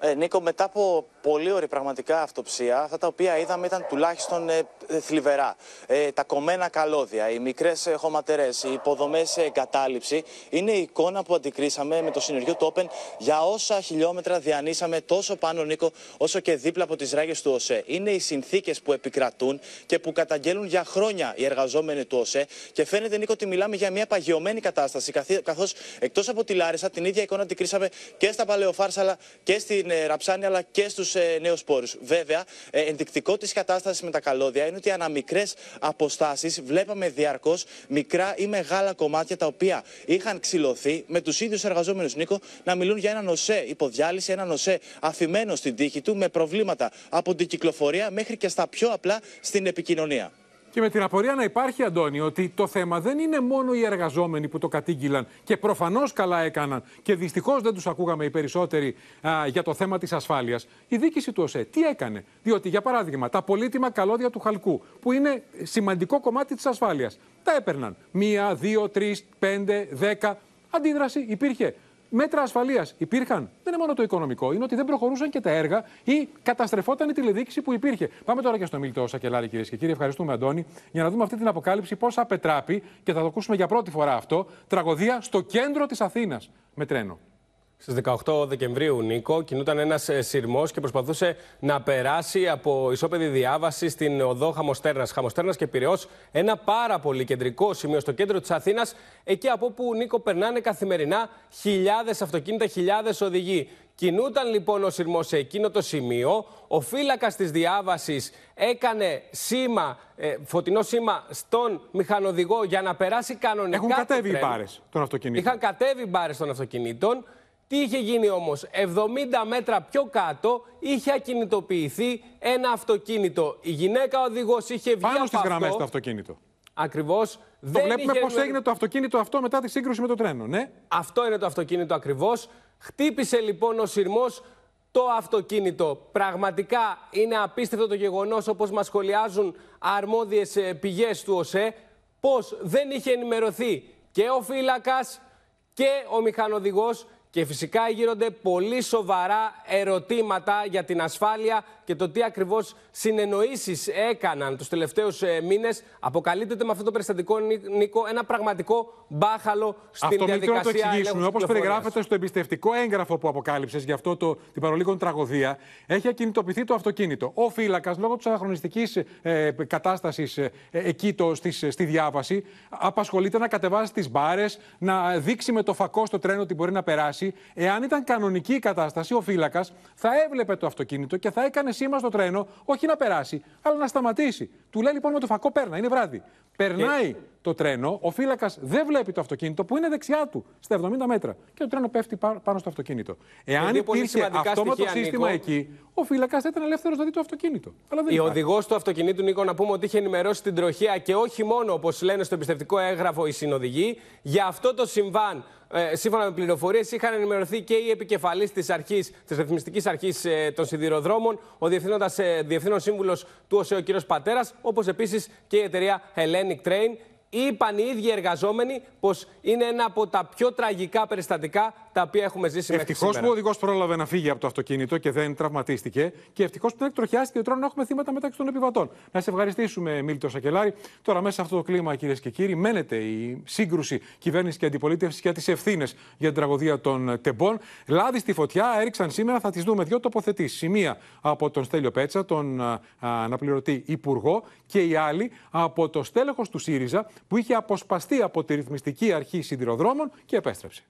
Speaker 25: Ε, Νίκο, μετά από πολύ ωραία πραγματικά αυτοψία, αυτά τα οποία είδαμε ήταν τουλάχιστον ε, ε, θλιβερά. Ε, τα κομμένα καλώδια, οι μικρές ε, χωματερές, οι υποδομές σε εγκατάλειψη είναι η εικόνα που αντικρίσαμε με το συνεργείο του Open για όσα χιλιόμετρα διανύσαμε τόσο πάνω, Νίκο, όσο και δίπλα από τις ράγες του ΟΣΕ. Είναι οι συνθήκες που επικρατούν και που καταγγέλουν για χρόνια οι εργαζόμενοι του ΟΣΕ και φαίνεται, Νίκο, ότι μιλάμε για μια παγιωμένη κατάσταση. Καθώς εκτός από τη Λάρισα, την ίδια εικόνα αντικρίσαμε και στα Παλαιοφάρσαλα και στην ε, Ραψάνη αλλά και στους ε, νέους πόρους. Βέβαια, ε, ενδεικτικό της κατάστασης με τα καλώδια είναι ότι ανά μικρές αποστάσεις βλέπαμε διαρκώς μικρά ή μεγάλα κομμάτια τα οποία είχαν ξυλωθεί με τους ίδιους εργαζόμενους, Νίκο, να μιλούν για έναν οσέ υποδιάλυση, έναν οσέ αφημένο στην τύχη του με προβλήματα από την κυκλοφορία μέχρι και στα πιο απλά στην επικοινωνία.
Speaker 2: Και με την απορία να υπάρχει, Αντώνη, ότι το θέμα δεν είναι μόνο οι εργαζόμενοι που το κατήγγυλαν και προφανώς καλά έκαναν και δυστυχώς δεν τους ακούγαμε οι περισσότεροι α, για το θέμα της ασφάλειας. Η δίκηση του ΟΣΕ τι έκανε; Διότι, για παράδειγμα, τα πολύτιμα καλώδια του Χαλκού, που είναι σημαντικό κομμάτι της ασφάλειας, τα έπαιρναν. Μία, δύο, τρεις, πέντε, δέκα. Αντίδραση υπήρχε. Μέτρα ασφαλείας υπήρχαν. Δεν είναι μόνο το οικονομικό, είναι ότι δεν προχωρούσαν και τα έργα ή καταστρεφόταν η τηλεδιοίκηση που υπήρχε. Πάμε τώρα και στο Μίλτο Σακελάρη, κυρίες και κύριοι. Ευχαριστούμε, Αντώνη, για να δούμε αυτή την αποκάλυψη πώς απετράπει, και θα το ακούσουμε για πρώτη φορά αυτό, τραγωδία στο κέντρο της Αθήνας με τρένο.
Speaker 4: Στις 18 Δεκεμβρίου, Νίκο, κινούταν ένας σειρμός και προσπαθούσε να περάσει από ισόπεδη διάβαση στην οδό Χαμοστέρνας. Χαμοστέρνας και Πυραιός, ένα πάρα πολύ κεντρικό σημείο στο κέντρο της Αθήνας, εκεί από όπου Νίκο περνάνε καθημερινά χιλιάδες αυτοκίνητα, χιλιάδες οδηγοί. Κινούταν λοιπόν ο σειρμός σε εκείνο το σημείο. Ο φύλακας της διάβασης έκανε σήμα, ε, φωτεινό σήμα στον μηχανοδηγό για να περάσει κανονικά.
Speaker 2: Έχουν κατέβει
Speaker 4: το
Speaker 2: οι
Speaker 4: τρένο.
Speaker 2: μπάρες των αυτοκινήτων.
Speaker 4: Είχαν κατέβει οι μπάρες των αυτοκινήτων. Τι είχε γίνει όμως, 70 μέτρα πιο κάτω είχε ακινητοποιηθεί ένα αυτοκίνητο. Η γυναίκα οδηγός είχε βγει
Speaker 2: Πάνω
Speaker 4: από
Speaker 2: στις γραμμές
Speaker 4: αυτό.
Speaker 2: το αυτοκίνητο.
Speaker 4: Ακριβώς.
Speaker 2: Το βλέπουμε πώς έγινε το αυτοκίνητο αυτό μετά τη σύγκρουση με το τρένο, ναι.
Speaker 4: Αυτό είναι το αυτοκίνητο ακριβώς. Χτύπησε λοιπόν ο σειρμός το αυτοκίνητο. Πραγματικά είναι απίστευτο το γεγονός, όπως μας σχολιάζουν αρμόδιες πηγές του ΟΣΕ, πως δεν είχε ενημερωθεί και ο φύλακας και ο μηχανοδηγός και φυσικά γύρονται πολύ σοβαρά ερωτήματα για την ασφάλεια και το τι ακριβώς συνεννοήσεις έκαναν τους τελευταίους ε, μήνες. Αποκαλύπτεται με αυτό το περιστατικό, Νί- Νίκο, ένα πραγματικό μπάχαλο στην
Speaker 2: Αυτό μην
Speaker 4: διαδικασία
Speaker 2: να το εξηγήσουμε.
Speaker 4: ελέγχου
Speaker 2: Όπως
Speaker 4: κυκλοφορίας.
Speaker 2: περιγράφεται στο εμπιστευτικό έγγραφο που αποκάλυψες για αυτό το, την παρολίγων τραγωδία, έχει ακινητοποιηθεί το αυτοκίνητο. Ο φύλακας, λόγω της αναχρονιστική ε, κατάστασης ε, εκεί το, στις, στη διάβαση, απασχολείται να κατεβάσει τις μπάρες, να δείξει με το φακό στο τρένο ότι μπορεί να περάσει. Εάν ήταν κανονική η κατάσταση, ο φύλακας θα έβλεπε το αυτοκίνητο και θα έκανε σήμα στο τρένο, όχι να περάσει, αλλά να σταματήσει. Του λέει λοιπόν με το φακό πέρνα, είναι βράδυ. Περνάει το τρένο, ο φύλακας δεν βλέπει το αυτοκίνητο που είναι δεξιά του, στα 70 μέτρα. Και το τρένο πέφτει πά- πάνω στο αυτοκίνητο. Εάν
Speaker 4: δύο πολύ
Speaker 2: υπήρχε
Speaker 4: σημαντικά
Speaker 2: αυτόματο
Speaker 4: στοιχεία,
Speaker 2: σύστημα
Speaker 4: Νίκο.
Speaker 2: εκεί, ο φύλακας θα ήταν ελεύθερος να δει το αυτοκίνητο. Αλλά δεν
Speaker 4: Ο
Speaker 2: υπάρχει.
Speaker 4: οδηγός του αυτοκινήτου, Νίκο, να πούμε ότι είχε ενημερώσει την τροχέα και όχι μόνο, όπως λένε στο εμπιστευτικό έγγραφο οι συνοδηγοί, για αυτό το συμβάν. Ε, σύμφωνα με πληροφορίες, είχαν ενημερωθεί και οι επικεφαλεί της αρχής, της ρυθμιστικής αρχής ε, των σιδηροδρόμων, ο διευθύνοντας ε, διευθύνων σύμβουλος του ΟΣΕ, ο κ. Πατέρας, όπως επίσης και η εταιρεία Hellenic Train. Είπαν οι ίδιοι εργαζόμενοι πως είναι ένα από τα πιο τραγικά περιστατικά τα οποία έχουμε ζήσει μέχρι
Speaker 2: Ευτυχώς
Speaker 4: σήμερα.
Speaker 2: που ο οδηγός πρόλαβε να φύγει από το αυτοκίνητο και δεν τραυματίστηκε. Και ευτυχώς που δεν εκτροχιάστηκε τώρα να έχουμε θύματα μεταξύ των επιβατών. Να σε ευχαριστήσουμε, Μίλτο Σακελάρη. Τώρα, μέσα σε αυτό το κλίμα, κυρίες και κύριοι, μένεται η σύγκρουση κυβέρνησης και αντιπολίτευσης για τις ευθύνες για την τραγωδία των τεμπών. Λάδι στη φωτιά έριξαν σήμερα, θα τις δούμε δύο τοποθετήσεις. Η μία από τον Στέλιο Πέτσα, τον α, α, αναπληρωτή υπουργό, και η άλλη από το στέλεχος του ΣΥΡΙΖΑ που είχε αποσπαστεί από τη ρυθμιστική αρχή σιδηροδρόμων και επέστρεψε.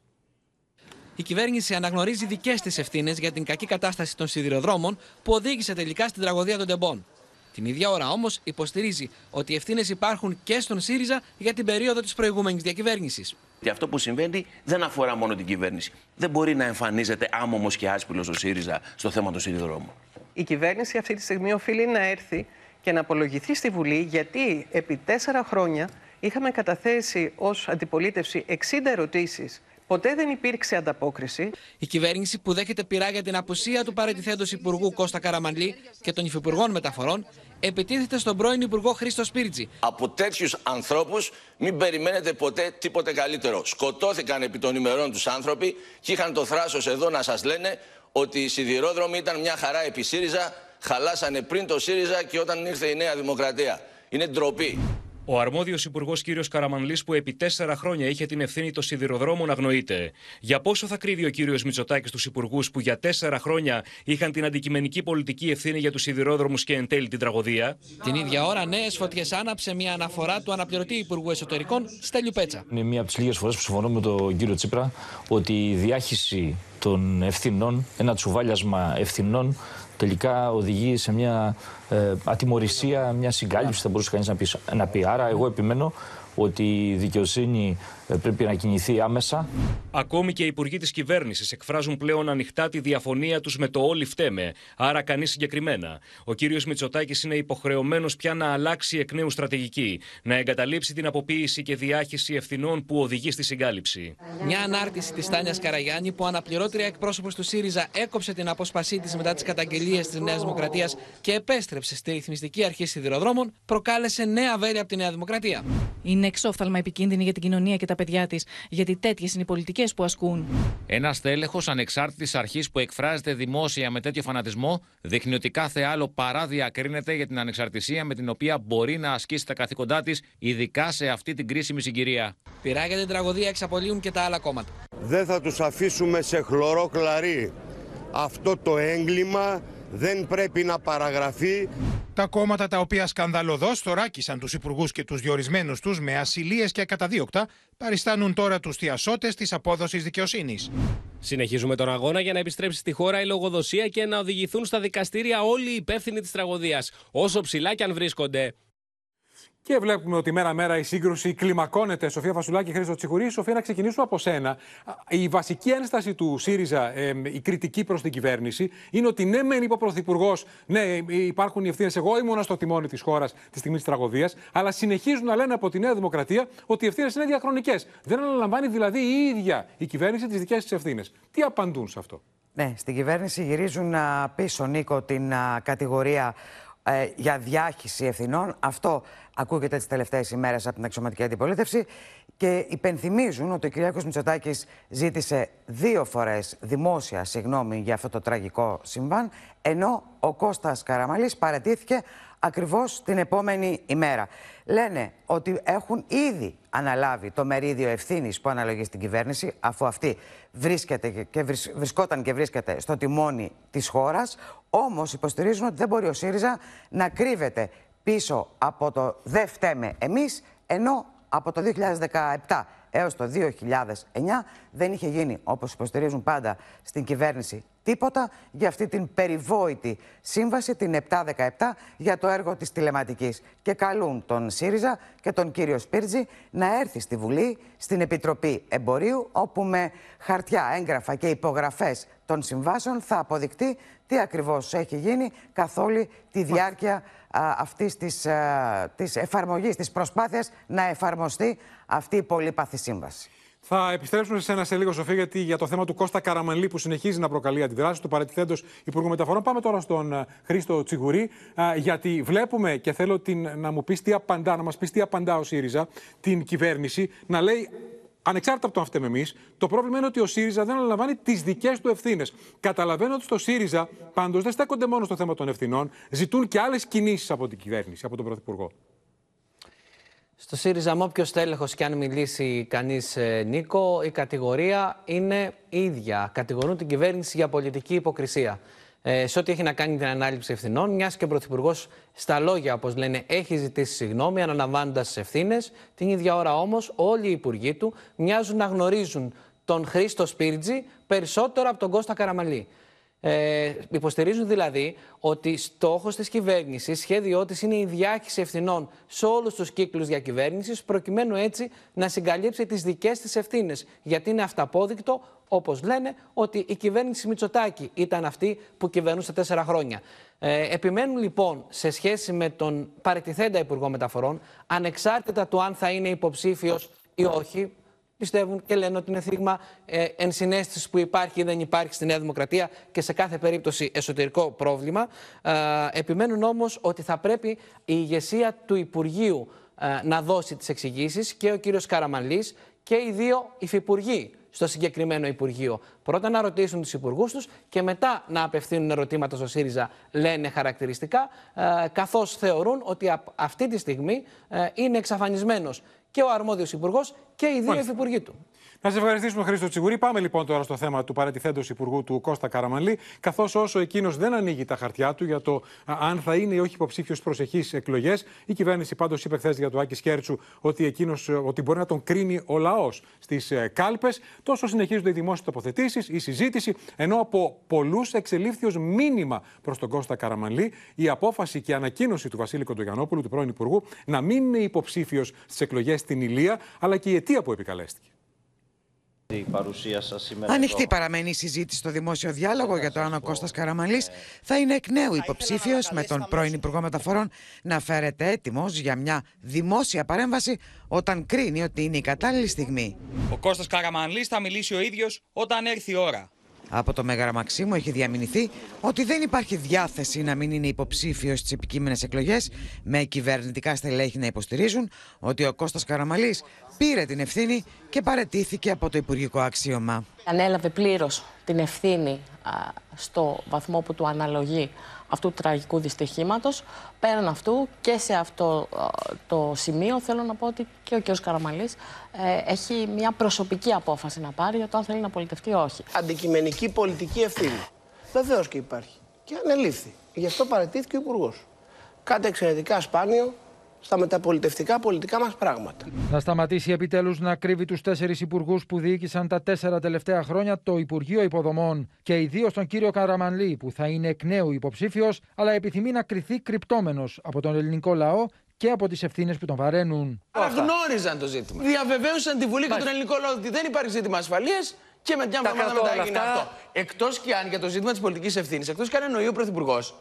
Speaker 29: Η κυβέρνηση αναγνωρίζει δικές της ευθύνες για την κακή κατάσταση των σιδηροδρόμων που οδήγησε τελικά στην τραγωδία των τεμπών. Την ίδια ώρα όμως υποστηρίζει ότι οι ευθύνες υπάρχουν και στον ΣΥΡΙΖΑ για την περίοδο της προηγούμενης διακυβέρνησης.
Speaker 30: Και αυτό που συμβαίνει δεν αφορά μόνο την κυβέρνηση. Δεν μπορεί να εμφανίζεται άμομο και άσπυλος ο ΣΥΡΙΖΑ στο θέμα των σιδηροδρόμων.
Speaker 31: Η κυβέρνηση αυτή τη στιγμή οφείλει να έρθει και να απολογηθεί στη Βουλή γιατί επί τέσσερα χρόνια είχαμε καταθέσει ως αντιπολίτευση 60 ερωτήσεις. Ποτέ δεν υπήρξε ανταπόκριση.
Speaker 29: Η κυβέρνηση που δέχεται πειρά για την απουσία του παρετηθέντο Υπουργού Κώστα Καραμανλή και των Υφυπουργών Μεταφορών επιτίθεται στον πρώην Υπουργό Χρήστο Σπίρτζη.
Speaker 32: Από τέτοιους ανθρώπους μην περιμένετε ποτέ τίποτε καλύτερο. Σκοτώθηκαν επί των ημερών τους άνθρωποι και είχαν το θράσος εδώ να σας λένε ότι οι σιδηρόδρομοι ήταν μια χαρά επί ΣΥΡΙΖΑ, χαλάσανε πριν το ΣΥΡΙΖΑ και όταν ήρθε η Νέα Δημοκρατία. Είναι ντροπή.
Speaker 33: Ο αρμόδιος υπουργός κ. Καραμανλής, που επί τέσσερα χρόνια είχε την ευθύνη των σιδηροδρόμων, αγνοείται. Για πόσο θα κρύβει ο κ. Μητσοτάκης τους υπουργούς που για τέσσερα χρόνια είχαν την αντικειμενική πολιτική ευθύνη για τους σιδηρόδρομους και εν τέλει την τραγωδία;
Speaker 29: Την ίδια ώρα, νέες φωτιές άναψε μια αναφορά του αναπληρωτή Υπουργού Εσωτερικών Στέλιου Πέτσα.
Speaker 34: Είναι μία από τις λίγες φορές που συμφωνώ με τον κύριο Τσίπρα ότι η διάχυση των ευθυνών, ένα τσουβάλιασμα ευθυνών, τελικά οδηγεί σε μια ε, ατιμορρησία, μια συγκάλυψη, θα μπορούσε κανείς να πεις, να πει. Άρα, εγώ επιμένω ότι η δικαιοσύνη ε, πρέπει να κινηθεί άμεσα.
Speaker 33: Ακόμη και οι υπουργοί της κυβέρνησης εκφράζουν πλέον ανοιχτά τη διαφωνία τους με το όλοι φταίμε, άρα κανείς συγκεκριμένα. Ο κύριος Μητσοτάκης είναι υποχρεωμένος πια να αλλάξει εκ νέου στρατηγική, να εγκαταλείψει την αποποίηση και διάχυση ευθυνών που οδηγεί στη συγκάλυψη.
Speaker 29: Μια ανάρτηση της Τάνιας Καραγιάννη, που αναπληρώτρια εκπρόσωπος του ΣΥΡΙΖΑ έκοψε την απόσπασή της μετά τις καταγγελίες της Νέας Δημοκρατίας και επέστρεψε στη ρυθμιστική αρχή σιδηροδρόμων, προκάλεσε νέα βέλη από τη Νέα Δημοκρατία.
Speaker 35: Είναι
Speaker 36: είναι εξόφθαλμα επικίνδυνη για την κοινωνία και τα παιδιά της, γιατί τέτοιες είναι οι πολιτικές που ασκούν.
Speaker 27: Ένα τέλεχο ανεξάρτητης αρχής που εκφράζεται δημόσια με τέτοιο φανατισμό δείχνει ότι κάθε άλλο παρά διακρίνεται για την ανεξαρτησία με την οποία μπορεί να ασκήσει τα καθήκοντά της, ειδικά σε αυτή την κρίσιμη συγκυρία.
Speaker 37: Πειράγια την τραγωδία εξαπολύουν και τα άλλα κόμματα.
Speaker 15: Δεν θα τους αφήσουμε σε χλωρό κλαρί. Αυτό το έγκλημα δεν πρέπει να παραγραφεί.
Speaker 38: Τα κόμματα τα οποία σκανδαλωδώς θωράκισαν τους υπουργούς και τους διορισμένους τους με ασυλίες και ακαταδίωκτα, παριστάνουν τώρα τους θειασότες της απόδοσης δικαιοσύνης.
Speaker 39: Συνεχίζουμε τον αγώνα για να επιστρέψει στη χώρα η λογοδοσία και να οδηγηθούν στα δικαστήρια όλοι οι υπεύθυνοι της τραγωδίας, όσο ψηλά κι αν βρίσκονται.
Speaker 2: Και βλέπουμε ότι μέρα-μέρα η σύγκρουση κλιμακώνεται. Σοφία Φασουλάκη, Χρήστος Τσιχουρής. Σοφία, να ξεκινήσουμε από σένα. Η βασική ένσταση του ΣΥΡΙΖΑ, η κριτική προς την κυβέρνηση, είναι ότι ναι, μεν είπε ο Πρωθυπουργός, ναι, υπάρχουν οι ευθύνες. Εγώ ήμουνα στο τιμόνι της χώρας τη στιγμή της τραγωδίας, αλλά συνεχίζουν να λένε από τη Νέα Δημοκρατία ότι οι ευθύνες είναι διαχρονικές. Δεν αναλαμβάνει δηλαδή η ίδια η κυβέρνηση τις δικές της ευθύνες. Τι απαντούν σε αυτό;
Speaker 40: Ναι, στην κυβέρνηση γυρίζουν πίσω, Νίκο, την κατηγορία ε, για διάχυση ευθυνών. Αυτό ακούγεται τις τελευταίες ημέρες από την αξιωματική αντιπολίτευση. Και υπενθυμίζουν ότι ο Κυριάκος Μητσοτάκης ζήτησε δύο φορές δημόσια συγγνώμη για αυτό το τραγικό συμβάν, ενώ ο Κώστας Καραμαλής παρατήθηκε ακριβώς την επόμενη ημέρα. Λένε ότι έχουν ήδη αναλάβει το μερίδιο ευθύνης που αναλογεί στην κυβέρνηση, αφού αυτή βρίσκεται και βρισκόταν και βρίσκεται στο τιμόνι της χώρας, όμως υποστηρίζουν ότι δεν μπορεί ο ΣΥΡΙΖΑ να κρύβεται πίσω από το «δεν φταίμε εμείς», ενώ από το 2017 έως το 2009 δεν είχε γίνει, όπως υποστηρίζουν πάντα στην κυβέρνηση, τίποτα για αυτή την περιβόητη σύμβαση, την 717, για το έργο της τηλεματικής. Και καλούν τον ΣΥΡΙΖΑ και τον κύριο Σπίρτζη να έρθει στη Βουλή, στην Επιτροπή Εμπορίου, όπου με χαρτιά, έγγραφα και υπογραφές των συμβάσεων θα αποδεικτεί τι ακριβώς έχει γίνει καθ' όλη τη διάρκεια α, αυτής της, α, της εφαρμογής, της προσπάθειας να εφαρμοστεί αυτή η πολύπαθη σύμβαση.
Speaker 2: Θα επιστρέψουμε σε ένα σε λίγο, Σοφία, γιατί για το θέμα του Κώστα Καραμανλή που συνεχίζει να προκαλεί αντιδράσεις του παρατηθέντο Υπουργού Μεταφορών. Πάμε τώρα στον ε, Χρήστο Τσιγουρή, ε, γιατί βλέπουμε και θέλω την, να μου πεις τι απαντά, να μας πεις τι απαντά ο ΣΥΡΙΖΑ, την κυβέρνηση, να λέει Ανεξάρτητα από το αν φταίμε εμείς, το πρόβλημα είναι ότι ο ΣΥΡΙΖΑ δεν αναλαμβάνει τις δικές του ευθύνες. Καταλαβαίνω ότι στο ΣΥΡΙΖΑ πάντως δεν στέκονται μόνο στο θέμα των ευθυνών, ζητούν και άλλες κινήσεις από την κυβέρνηση, από τον Πρωθυπουργό.
Speaker 37: Στο ΣΥΡΙΖΑ, με όποιος τέλεχο και αν μιλήσει κανείς, ε, Νίκο, η κατηγορία είναι ίδια. Κατηγορούν την κυβέρνηση για πολιτική υποκρισία. Ε, σε ό,τι έχει να κάνει την ανάληψη ευθυνών, μιας και ο Πρωθυπουργός στα λόγια, όπως λένε, έχει ζητήσει συγγνώμη, αναλαμβάνοντας τι ευθύνες. Την ίδια ώρα όμως, όλοι οι υπουργοί του μοιάζουν να γνωρίζουν τον Χρήστο Σπίρτζη περισσότερο από τον Κώστα Καραμαλή. Ε, υποστηρίζουν δηλαδή ότι στόχος της κυβέρνησης, σχέδιό της είναι η διάχυση ευθυνών σε όλους τους κύκλους διακυβέρνησης, προκειμένου έτσι να συγκαλύψει τις δικές της ευθύνες. Γιατί είναι αυταπόδεικτο, όπως λένε, ότι η κυβέρνηση Μητσοτάκη ήταν αυτή που κυβερνούσε τέσσερα χρόνια. Ε, επιμένουν λοιπόν σε σχέση με τον παρετηθέντα Υπουργό Μεταφορών, ανεξάρτητα του αν θα είναι υποψήφιος ή όχι, πιστεύουν και λένε ότι είναι θύμα ε, ενσυναίσθηση που υπάρχει ή δεν υπάρχει στη Νέα Δημοκρατία και σε κάθε περίπτωση εσωτερικό πρόβλημα. Ε, επιμένουν όμως ότι θα πρέπει η ηγεσία του Υπουργείου ε, να δώσει τις εξηγήσεις και ο κύριος Καραμαλής και οι δύο υφυπουργοί στο συγκεκριμένο Υπουργείο. Πρώτα να ρωτήσουν τους υπουργούς τους και μετά να απευθύνουν ερωτήματα στο ΣΥΡΙΖΑ, λένε χαρακτηριστικά, ε, καθώς θεωρούν ότι αυτή τη στιγμή ε, είναι εξαφανισμένος και ο αρμόδιος υπουργός και οι δύο υφυπουργοί του.
Speaker 2: Να σε ευχαριστήσουμε, Χρήστο Τσιγουρή. Πάμε λοιπόν τώρα στο θέμα του παρατηθέντος Υπουργού του Κώστα Καραμανλή. Καθώς όσο εκείνος δεν ανοίγει τα χαρτιά του για το αν θα είναι ή όχι υποψήφιος προσεχεί εκλογές, η κυβέρνηση πάντως είπε χθες για το Άκης Σκέρτσου ότι, εκείνος, ότι μπορεί να τον κρίνει ο λαός στις ε, κάλπες. Τόσο συνεχίζονται οι δημόσιες τοποθετήσεις, η συζήτηση, ενώ από πολλούς εξελίφθη ως μήνυμα προς τον Κώστα Καραμανλή η απόφαση και η ανακοίνωση του Βασίλη Κοντογιανόπουλου, του πρώην Υπουργού, να μην είναι υποψήφιος στις εκλογές στην Ηλία, αλλά και η αιτία που επικαλέστηκε.
Speaker 41: Η παρουσία σας σήμερα
Speaker 40: Ανοιχτή
Speaker 41: εδώ.
Speaker 40: παραμένει η συζήτηση στο δημόσιο διάλογο για το αν ο Κώστας Καραμαλής θα είναι εκ νέου υποψήφιος με τον πρώην Υπουργό Μεταφορών να φέρεται έτοιμος για μια δημόσια παρέμβαση όταν κρίνει ότι είναι η κατάλληλη στιγμή.
Speaker 42: Ο Κώστας Καραμανλής θα μιλήσει ο ίδιος όταν έρθει η ώρα.
Speaker 40: Από το Μέγαρα Μαξίμου έχει διαμηνηθεί ότι δεν υπάρχει διάθεση να μην είναι υποψήφιος στις επικείμενες εκλογές, με κυβερνητικά στελέχη να υποστηρίζουν ότι ο Κώστας Καραμαλής πήρε την ευθύνη και παρετήθηκε από το υπουργικό αξίωμα.
Speaker 43: Ανέλαβε πλήρως την ευθύνη στο βαθμό που του αναλογεί αυτού του τραγικού δυστυχήματος. Πέραν αυτού και σε αυτό το σημείο θέλω να πω ότι και ο κ. Καραμαλής ε, έχει μια προσωπική απόφαση να πάρει για το αν θέλει να πολιτευτεί ή όχι.
Speaker 44: Αντικειμενική πολιτική ευθύνη. Βεβαίως και υπάρχει. Και ανελήφθη. Γι' αυτό παραιτήθηκε ο Υπουργός. Κάτι εξαιρετικά σπάνιο στα μεταπολιτευτικά πολιτικά μας πράγματα.
Speaker 45: Να σταματήσει επιτέλους να κρύβει τους τέσσερις υπουργούς που διοίκησαν τα τέσσερα τελευταία χρόνια το Υπουργείο Υποδομών και ιδίως τον κύριο Καραμανλή που θα είναι εκ νέου υποψήφιος αλλά επιθυμεί να κρυθεί κρυπτόμενος από τον ελληνικό λαό και από τις ευθύνες που τον βαραίνουν.
Speaker 44: Αναγνώριζαν το ζήτημα. Διαβεβαίωσαν τη Βουλή και τον ελληνικό λαό ότι δεν υπάρχει ζήτημα ασφαλείας και με μια εβδομάδα μετά έγινε αυτό. Εκτός και αν για το ζήτημα της πολιτικής ευθύνης, εκτός και αν εννοεί ο Πρωθυπουργός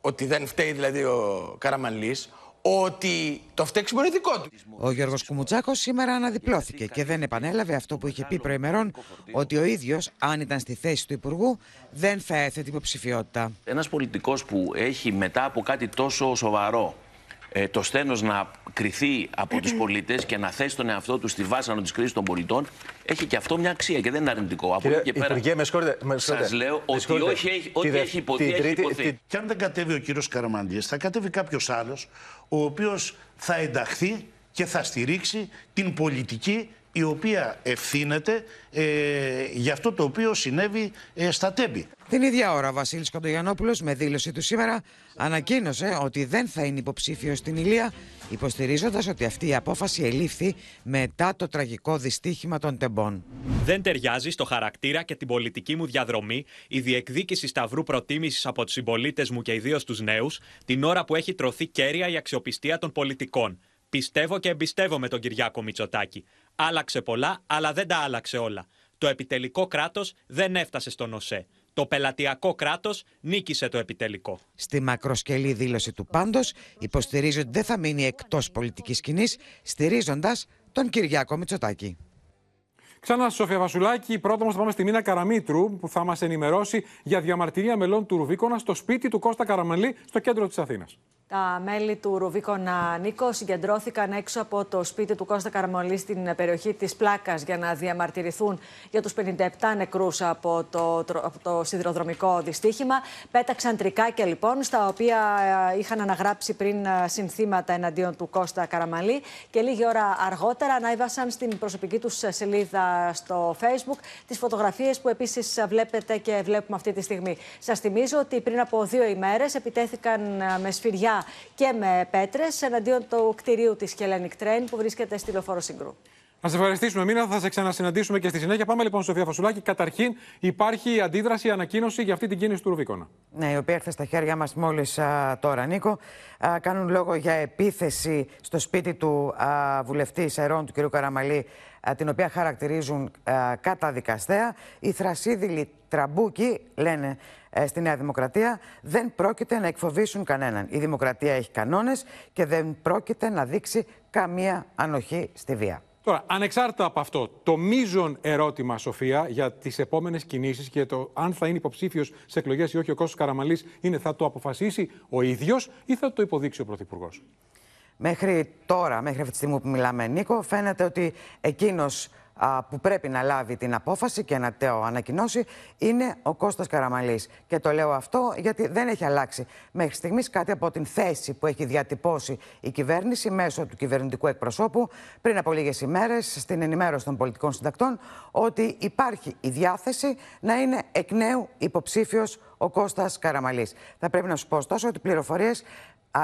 Speaker 44: ότι δεν φταίει δηλαδή ο Καραμανλής, ότι το φταίξιμο είναι δικό του.
Speaker 40: Ο Γιώργος Κουμουτσάκος σήμερα αναδιπλώθηκε και δεν επανέλαβε αυτό που είχε πει προημερών ότι ο ίδιος, αν ήταν στη θέση του Υπουργού, δεν θα έθετε υποψηφιότητα.
Speaker 46: Ένας πολιτικός που έχει μετά από κάτι τόσο σοβαρό ε, το στένος να κριθεί από τους πολίτες και να θέσει τον εαυτό τους στη βάσανο της κρίσης των πολιτών έχει και αυτό μια αξία και δεν είναι αρνητικό.
Speaker 14: Από εκεί και πέρα Υπουργέ, με συγχωρείτε, με
Speaker 46: σας λέω ότι όχι έχει, ό,τι έχει υποθεί, έχει υποθεί.
Speaker 47: Και αν δεν κατέβει ο κύριος Καραμαντής, θα κατέβει κάποιος άλλος ο οποίος θα ενταχθεί και θα στηρίξει την πολιτική η οποία ευθύνεται ε, για αυτό το οποίο συνέβη ε, στα Τέμπη.
Speaker 40: Την ίδια ώρα, ο Βασίλης Κοντογιαννόπουλος με δήλωση του σήμερα ανακοίνωσε ότι δεν θα είναι υποψήφιο στην Ηλία, υποστηρίζοντας ότι αυτή η απόφαση ελήφθη μετά το τραγικό δυστύχημα των τεμπών.
Speaker 24: Δεν ταιριάζει στο χαρακτήρα και την πολιτική μου διαδρομή η διεκδίκηση σταυρού προτίμησης από τους συμπολίτες μου και ιδίως τους νέους, την ώρα που έχει τρωθεί κέρια η αξιοπιστία των πολιτικών. Πιστεύω και εμπιστεύομαι τον Κυριάκο Μητσοτάκη. Άλλαξε πολλά, αλλά δεν τα άλλαξε όλα. Το επιτελικό κράτος δεν έφτασε στον ΟΣΕ. Το πελατειακό κράτος νίκησε το επιτελικό.
Speaker 40: Στη μακροσκελή δήλωση του πάντως, υποστηρίζει ότι δεν θα μείνει εκτός πολιτικής σκηνής, στηρίζοντας τον Κυριάκο Μητσοτάκη.
Speaker 2: Ξανά Σοφία Βασουλάκη, πρώτα όμως θα πάμε στη Μίνα Καραμίτρου που θα μας ενημερώσει για διαμαρτυρία μελών του Ρουβίκονα στο σπίτι του Κώστα Καραμαλή στο κέντρο της Αθήνας.
Speaker 48: Τα μέλη του Ρουβίκονα Νίκο συγκεντρώθηκαν έξω από το σπίτι του Κώστα Καραμολή στην περιοχή της Πλάκας για να διαμαρτυρηθούν για τους 57 νεκρούς από το, από το σιδηροδρομικό δυστύχημα. Πέταξαν τρικάκια λοιπόν, στα οποία ε, είχαν αναγράψει πριν ε, συνθήματα εναντίον του Κώστα Καραμαλή και λίγη ώρα αργότερα ανάιβασαν στην προσωπική τους σελίδα στο Facebook τις φωτογραφίες που επίσης βλέπετε και βλέπουμε αυτή τη στιγμή. Σας θυμίζω ότι πριν από δύο ημέρες επιτέθηκαν ε, με σφυριά και με πέτρες εναντίον του κτηρίου της Hellenic Train που βρίσκεται στη λεωφόρο Συγκρού.
Speaker 2: Να σε ευχαριστήσουμε, Μίνα. Θα σε ξανασυναντήσουμε και στη συνέχεια. Πάμε λοιπόν, Σοφία Φασουλάκη. Καταρχήν, υπάρχει αντίδραση, ανακοίνωση για αυτή την κίνηση του Ρουβίκονα.
Speaker 40: Ναι, η οποία έρθε στα χέρια μας μόλις τώρα, Νίκο. Α, κάνουν λόγο για επίθεση στο σπίτι του α, βουλευτή Σερών, του κ. Καραμαλή, την οποία χαρακτηρίζουν καταδικαστέα. Οι θρασίδηλοι τραμπούκοι, λένε ε, στη Νέα Δημοκρατία, δεν πρόκειται να εκφοβήσουν κανέναν. Η Δημοκρατία έχει κανόνες και δεν πρόκειται να δείξει καμία ανοχή στη βία.
Speaker 2: Τώρα, ανεξάρτητα από αυτό, το μείζον ερώτημα, Σοφία, για τις επόμενες κινήσεις και το αν θα είναι υποψήφιος σε εκλογές ή όχι ο Κώστας Καραμαλής είναι θα το αποφασίσει ο ίδιος ή θα το υποδείξει ο Πρωθυπουργός;
Speaker 40: Μέχρι τώρα, μέχρι αυτή τη στιγμή που μιλάμε, Νίκο, φαίνεται ότι εκείνος που πρέπει να λάβει την απόφαση και να το ανακοινώσει είναι ο Κώστας Καραμαλής. Και το λέω αυτό γιατί δεν έχει αλλάξει μέχρι στιγμής κάτι από την θέση που έχει διατυπώσει η κυβέρνηση μέσω του κυβερνητικού εκπροσώπου πριν από λίγες ημέρες στην ενημέρωση των πολιτικών συντακτών ότι υπάρχει η διάθεση να είναι εκ νέου υποψήφιος ο Κώστας Καραμαλής. Θα πρέπει να σου πω ωστόσο ότι πληροφορίες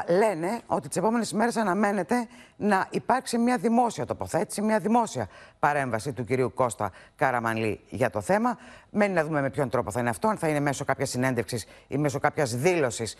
Speaker 40: λένε ότι τις επόμενες ημέρε αναμένεται να υπάρξει μια δημόσια τοποθέτηση, μια δημόσια παρέμβαση του κυρίου Κώστα Καραμανλή για το θέμα. Μένει να δούμε με ποιον τρόπο θα είναι αυτό, αν θα είναι μέσω κάποιας συνέντευξης ή μέσω κάποιας δήλωσης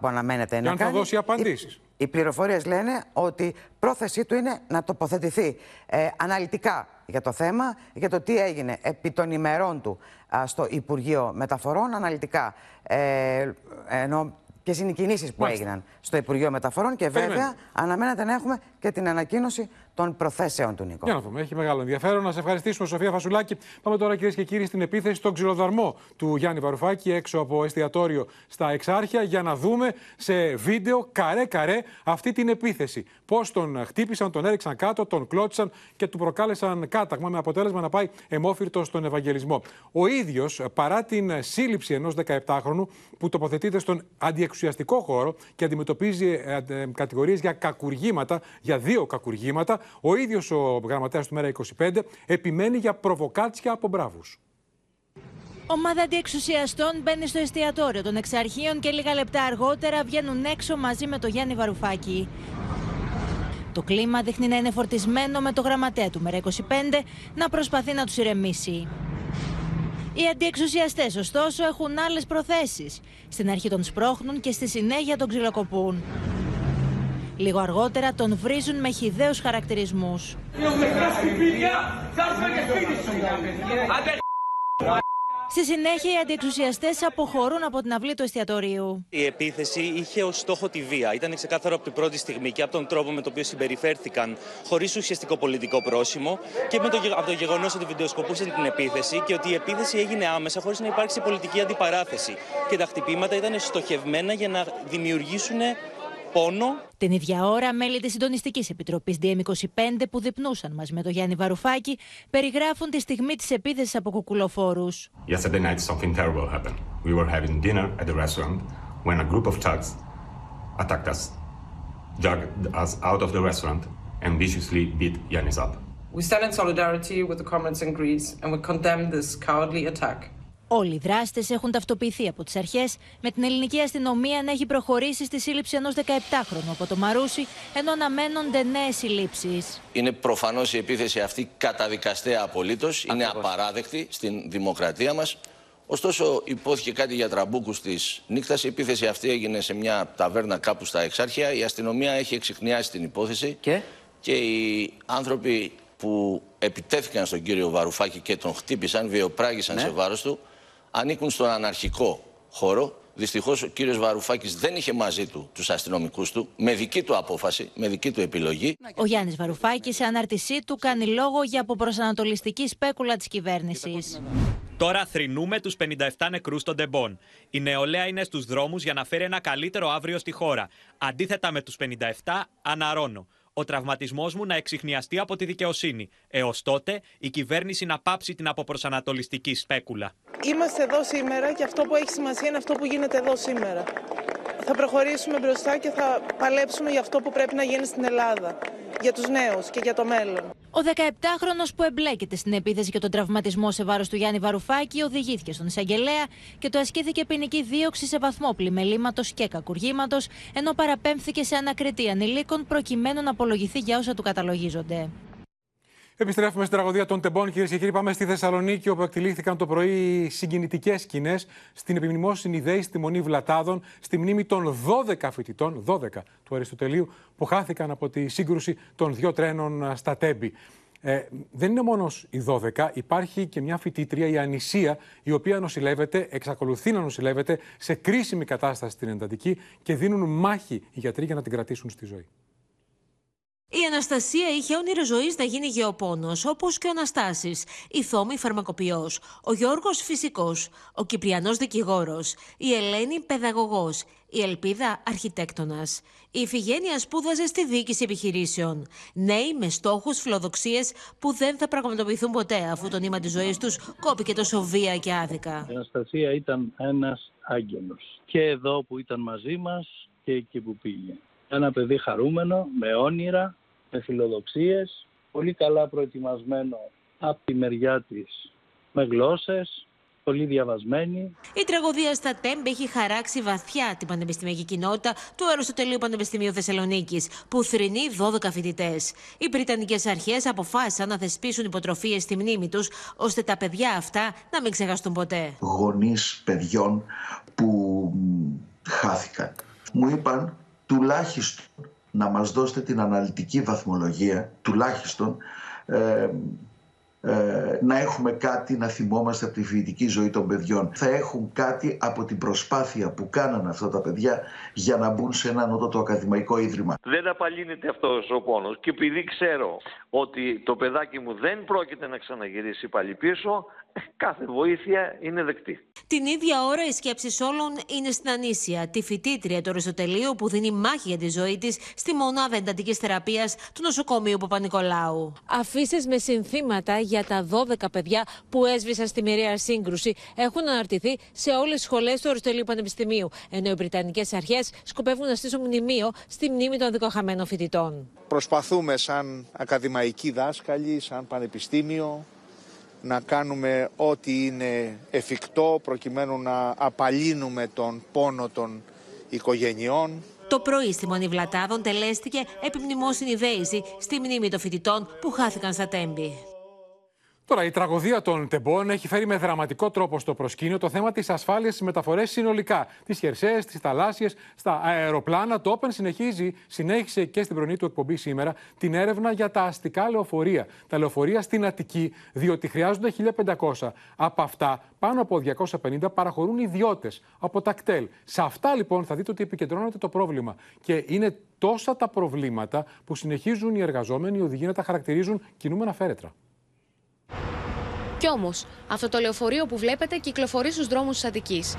Speaker 40: που αναμένεται
Speaker 2: και
Speaker 40: να
Speaker 2: αν
Speaker 40: κάνει.
Speaker 2: θα δώσει απαντήσεις.
Speaker 40: Οι, οι πληροφορίες λένε ότι πρόθεσή του είναι να τοποθετηθεί ε, αναλυτικά για το θέμα, για το τι έγινε επί των ημερών του στο Υπουργείο Μεταφορών, αναλυτικά. Ε, ενώ ποιε είναι οι κινήσει που έγιναν στο Υπουργείο Μεταφορών και βέβαια αναμένεται να έχουμε και την ανακοίνωση των προθέσεων του Νίκο.
Speaker 2: Για να δούμε. Έχει μεγάλο ενδιαφέρον. Να σε ευχαριστήσουμε, Σοφία Φασουλάκη. Πάμε τώρα, κυρίες και κύριοι, στην επίθεση στον ξυλοδαρμό του Γιάννη Βαρουφάκη έξω από εστιατόριο στα Εξάρχεια για να δούμε σε βίντεο καρέ-καρέ αυτή την επίθεση. Πώς τον χτύπησαν, τον έριξαν κάτω, τον κλώτσαν και του προκάλεσαν κάταγμα με αποτέλεσμα να πάει εμόφυρτος στον Ευαγγελισμό. Ο ίδιος, παρά την σύλληψη ενός 17χρονου που τοποθετείται στον αντιεξουσιαστικό χώρο και αντιμετωπίζει ε, ε, κατηγορίες για κακουργήματα, για δύο κακουργήματα, ο ίδιος ο γραμματέας του Μέρα 25 επιμένει για προβοκάτσια από μπράβους.
Speaker 49: Ομάδα αντιεξουσιαστών μπαίνει στο εστιατόριο των εξαρχείων και λίγα λεπτά αργότερα βγαίνουν έξω μαζί με τον Γιάννη Βαρουφάκη. Το κλίμα δείχνει να είναι φορτισμένο με το γραμματέα του Μέρα 25 να προσπαθεί να τους ηρεμήσει. Οι αντιεξουσιαστές, ωστόσο, έχουν άλλες προθέσεις. Στην αρχή τον σπρώχνουν και στη συνέχεια τον ξυλοκοπούν. Λίγο αργότερα τον βρίζουν με χιδαίους χαρακτηρισμούς. Στη συνέχεια, οι αντιεξουσιαστές αποχωρούν από την αυλή του εστιατορίου.
Speaker 50: Η επίθεση είχε ως στόχο τη βία. Ήταν ξεκάθαρο από την πρώτη στιγμή και από τον τρόπο με τον οποίο συμπεριφέρθηκαν χωρίς ουσιαστικό πολιτικό πρόσημο και με το, από το γεγονός ότι βιντεοσκοπούσαν την επίθεση και ότι η επίθεση έγινε άμεσα χωρίς να υπάρξει πολιτική αντιπαράθεση. Και τα χτυπήματα ήταν στοχευμένα για να δημιουργήσουν πόνο.
Speaker 49: Την ίδια ώρα, μέλη τη Συντονιστική Επιτροπή DM25 που διπνούσαν μαζί με τον Γιάννη Βαρουφάκη περιγράφουν τη στιγμή τη επίθεση από κουκουλοφόρου.
Speaker 51: Yesterday night something terrible happened. We were having dinner at the restaurant when a group of thugs attacked us, dragged us out of the restaurant and viciously beat Yanis up.
Speaker 52: We stand in solidarity with the comrades in Greece and we condemn this cowardly attack.
Speaker 49: Όλοι οι δράστες έχουν ταυτοποιηθεί από τις αρχές, με την ελληνική αστυνομία να έχει προχωρήσει στη σύλληψη ενός 17χρονου από το Μαρούσι, ενώ αναμένονται νέες συλλήψεις.
Speaker 32: Είναι προφανώς η επίθεση αυτή καταδικαστέα απολύτως. Είναι απαράδεκτη στην δημοκρατία μας. Ωστόσο, ειπώθηκε κάτι για τραμπούκους της νύχτας. Η επίθεση αυτή έγινε σε μια ταβέρνα κάπου στα Εξάρχεια. Η αστυνομία έχει εξιχνιάσει την υπόθεση.
Speaker 40: Και,
Speaker 32: και οι άνθρωποι που επιτέθηκαν στον κύριο Βαρουφάκη και τον χτύπησαν, βιαιοπράγησαν
Speaker 40: Ναι.
Speaker 32: σε βάρος του, ανήκουν στον αναρχικό χώρο. Δυστυχώς ο κύριος Βαρουφάκης δεν είχε μαζί του τους αστυνομικούς του, με δική του απόφαση, με δική του επιλογή.
Speaker 49: Ο Γιάννης Βαρουφάκης, σε ανάρτησή του, κάνει λόγο για αποπροσανατολιστική σπέκουλα της κυβέρνησης.
Speaker 24: Τώρα θρυνούμε τους 57 νεκρούς των Τεμπών. Η νεολαία είναι στους δρόμους για να φέρει ένα καλύτερο αύριο στη χώρα. Αντίθετα με τους 57, αναρώνω. Ο τραυματισμός μου να εξηχνιαστεί από τη δικαιοσύνη. Έως τότε, η κυβέρνηση να πάψει την αποπροσανατολιστική σπέκουλα.
Speaker 52: Είμαστε εδώ σήμερα και αυτό που έχει σημασία είναι αυτό που γίνεται εδώ σήμερα. Θα προχωρήσουμε μπροστά και θα παλέψουμε για αυτό που πρέπει να γίνει στην Ελλάδα. Για τους νέους και για το μέλλον.
Speaker 49: Ο 17χρονο που εμπλέκεται στην επίθεση και τον τραυματισμό σε βάρος του Γιάννη Βαρουφάκη οδηγήθηκε στον εισαγγελέα και του ασκήθηκε ποινική δίωξη σε βαθμό πλημελήματο και κακουργήματος, ενώ παραπέμφθηκε σε ανακριτή ανηλίκων προκειμένου να απολογηθεί για όσα του καταλογίζονται.
Speaker 2: Επιστρέφουμε στην τραγωδία των Τεμπών, κυρίες και κύριοι. Πάμε στη Θεσσαλονίκη, όπου εκτελήθηκαν το πρωί συγκινητικές σκηνές στην επιμνημόσυνη ΔΕΗ στη Μονή Βλατάδων, στη μνήμη των 12 φοιτητών, 12 του Αριστοτελείου, που χάθηκαν από τη σύγκρουση των δύο τρένων στα Τέμπη. Ε, δεν είναι μόνος οι 12, υπάρχει και μια φοιτήτρια, η Ανησία, η οποία νοσηλεύεται, εξακολουθεί να νοσηλεύεται σε κρίσιμη κατάσταση στην εντατική και δίνουν μάχη οι γιατροί για να την κρατήσουν στη ζωή.
Speaker 53: Η Αναστασία είχε όνειρο ζωής να γίνει γεωπόνος, όπως και ο Αναστάσης, η Θόμη φαρμακοποιός, ο Γιώργος φυσικός, ο Κυπριανός δικηγόρος, η Ελένη παιδαγωγός, η Ελπίδα αρχιτέκτονας. Η Ιφηγένεια σπούδαζε στη διοίκηση επιχειρήσεων. Νέοι με στόχους, φιλοδοξίες που δεν θα πραγματοποιηθούν ποτέ, αφού το νήμα της ζωής τους κόπηκε τόσο βία και άδικα.
Speaker 42: Η Αναστασία ήταν ένας άγγελος. Και εδώ που ήταν μαζί μας και εκεί που πήγε. Ένα παιδί χαρούμενο, με όνειρα, με φιλοδοξίες, πολύ καλά προετοιμασμένο από τη μεριά της με γλώσσες, πολύ διαβασμένη.
Speaker 53: Η τραγωδία στα ΤΕΜΠ έχει χαράξει βαθιά την πανεπιστημιακή κοινότητα του Αριστοτελείου Πανεπιστημίου Θεσσαλονίκης, που θρυνεί 12 φοιτητές. Οι Βρετανικέ αρχές αποφάσισαν να θεσπίσουν υποτροφίες στη μνήμη τους, ώστε τα παιδιά αυτά να μην ξεχαστούν ποτέ.
Speaker 54: γονείς παιδιών που μ, χάθηκαν. Μου είπαν τουλάχιστον να μας δώσετε την αναλυτική βαθμολογία, τουλάχιστον ε, ε, να έχουμε κάτι να θυμόμαστε από τη φοιτητική ζωή των παιδιών. Θα έχουν κάτι από την προσπάθεια που κάνανε αυτά τα παιδιά για να μπουν σε ένα ανώτατο ακαδημαϊκό ίδρυμα.
Speaker 55: Δεν απαλύνεται αυτός ο πόνος και επειδή ξέρω ότι το παιδάκι μου δεν πρόκειται να ξαναγυρίσει πάλι πίσω, κάθε βοήθεια είναι δεκτή.
Speaker 53: Την ίδια ώρα οι σκέψεις όλων είναι στην Ανήσια, τη φοιτήτρια του Αριστοτελείου που δίνει μάχη για τη ζωή της στη μονάδα εντατικής θεραπείας του νοσοκομείου Παπα-Νικολάου. Αφήσεις με συνθήματα για τα 12 παιδιά που έσβησαν στη μοιραία σύγκρουση έχουν αναρτηθεί σε όλες τις σχολές του Αριστοτελείου Πανεπιστημίου, ενώ οι Βρετανικές αρχές σκοπεύουν να στήσουν μνημείο στη μνήμη των δικοχαμένων φοιτητών.
Speaker 56: Προσπαθούμε σαν ακαδημαϊκοί δάσκαλοι, σαν πανεπιστήμιο, να κάνουμε ό,τι είναι εφικτό προκειμένου να απαλύνουμε τον πόνο των οικογενειών.
Speaker 53: Το πρωί στη Μονή Βλατάδων τελέστηκε επιμνημόσυνη δέηση στη μνήμη των φοιτητών που χάθηκαν στα τέμπη.
Speaker 2: Τώρα, η τραγωδία των τεμπών έχει φέρει με δραματικό τρόπο στο προσκήνιο το θέμα της ασφάλειας στις μεταφορές συνολικά. Τις χερσαίες, τις θαλάσσιες, στα αεροπλάνα. Το Open συνεχίζει, συνέχισε και στην πρωινή του εκπομπή σήμερα την έρευνα για τα αστικά λεωφορεία. Τα λεωφορεία στην Αττική, διότι χρειάζονται 1500. Από αυτά, πάνω από 250 παραχωρούν ιδιώτες από τα κτέλ. Σε αυτά λοιπόν θα δείτε ότι επικεντρώνεται το πρόβλημα. Και είναι τόσα τα προβλήματα που συνεχίζουν οι εργαζόμενοι, οι οδηγοί να τα χαρακτηρίζουν κινούμενα φέρετρα.
Speaker 57: Κι όμως, αυτό το λεωφορείο που βλέπετε κυκλοφορεί στους δρόμους της Αττικής.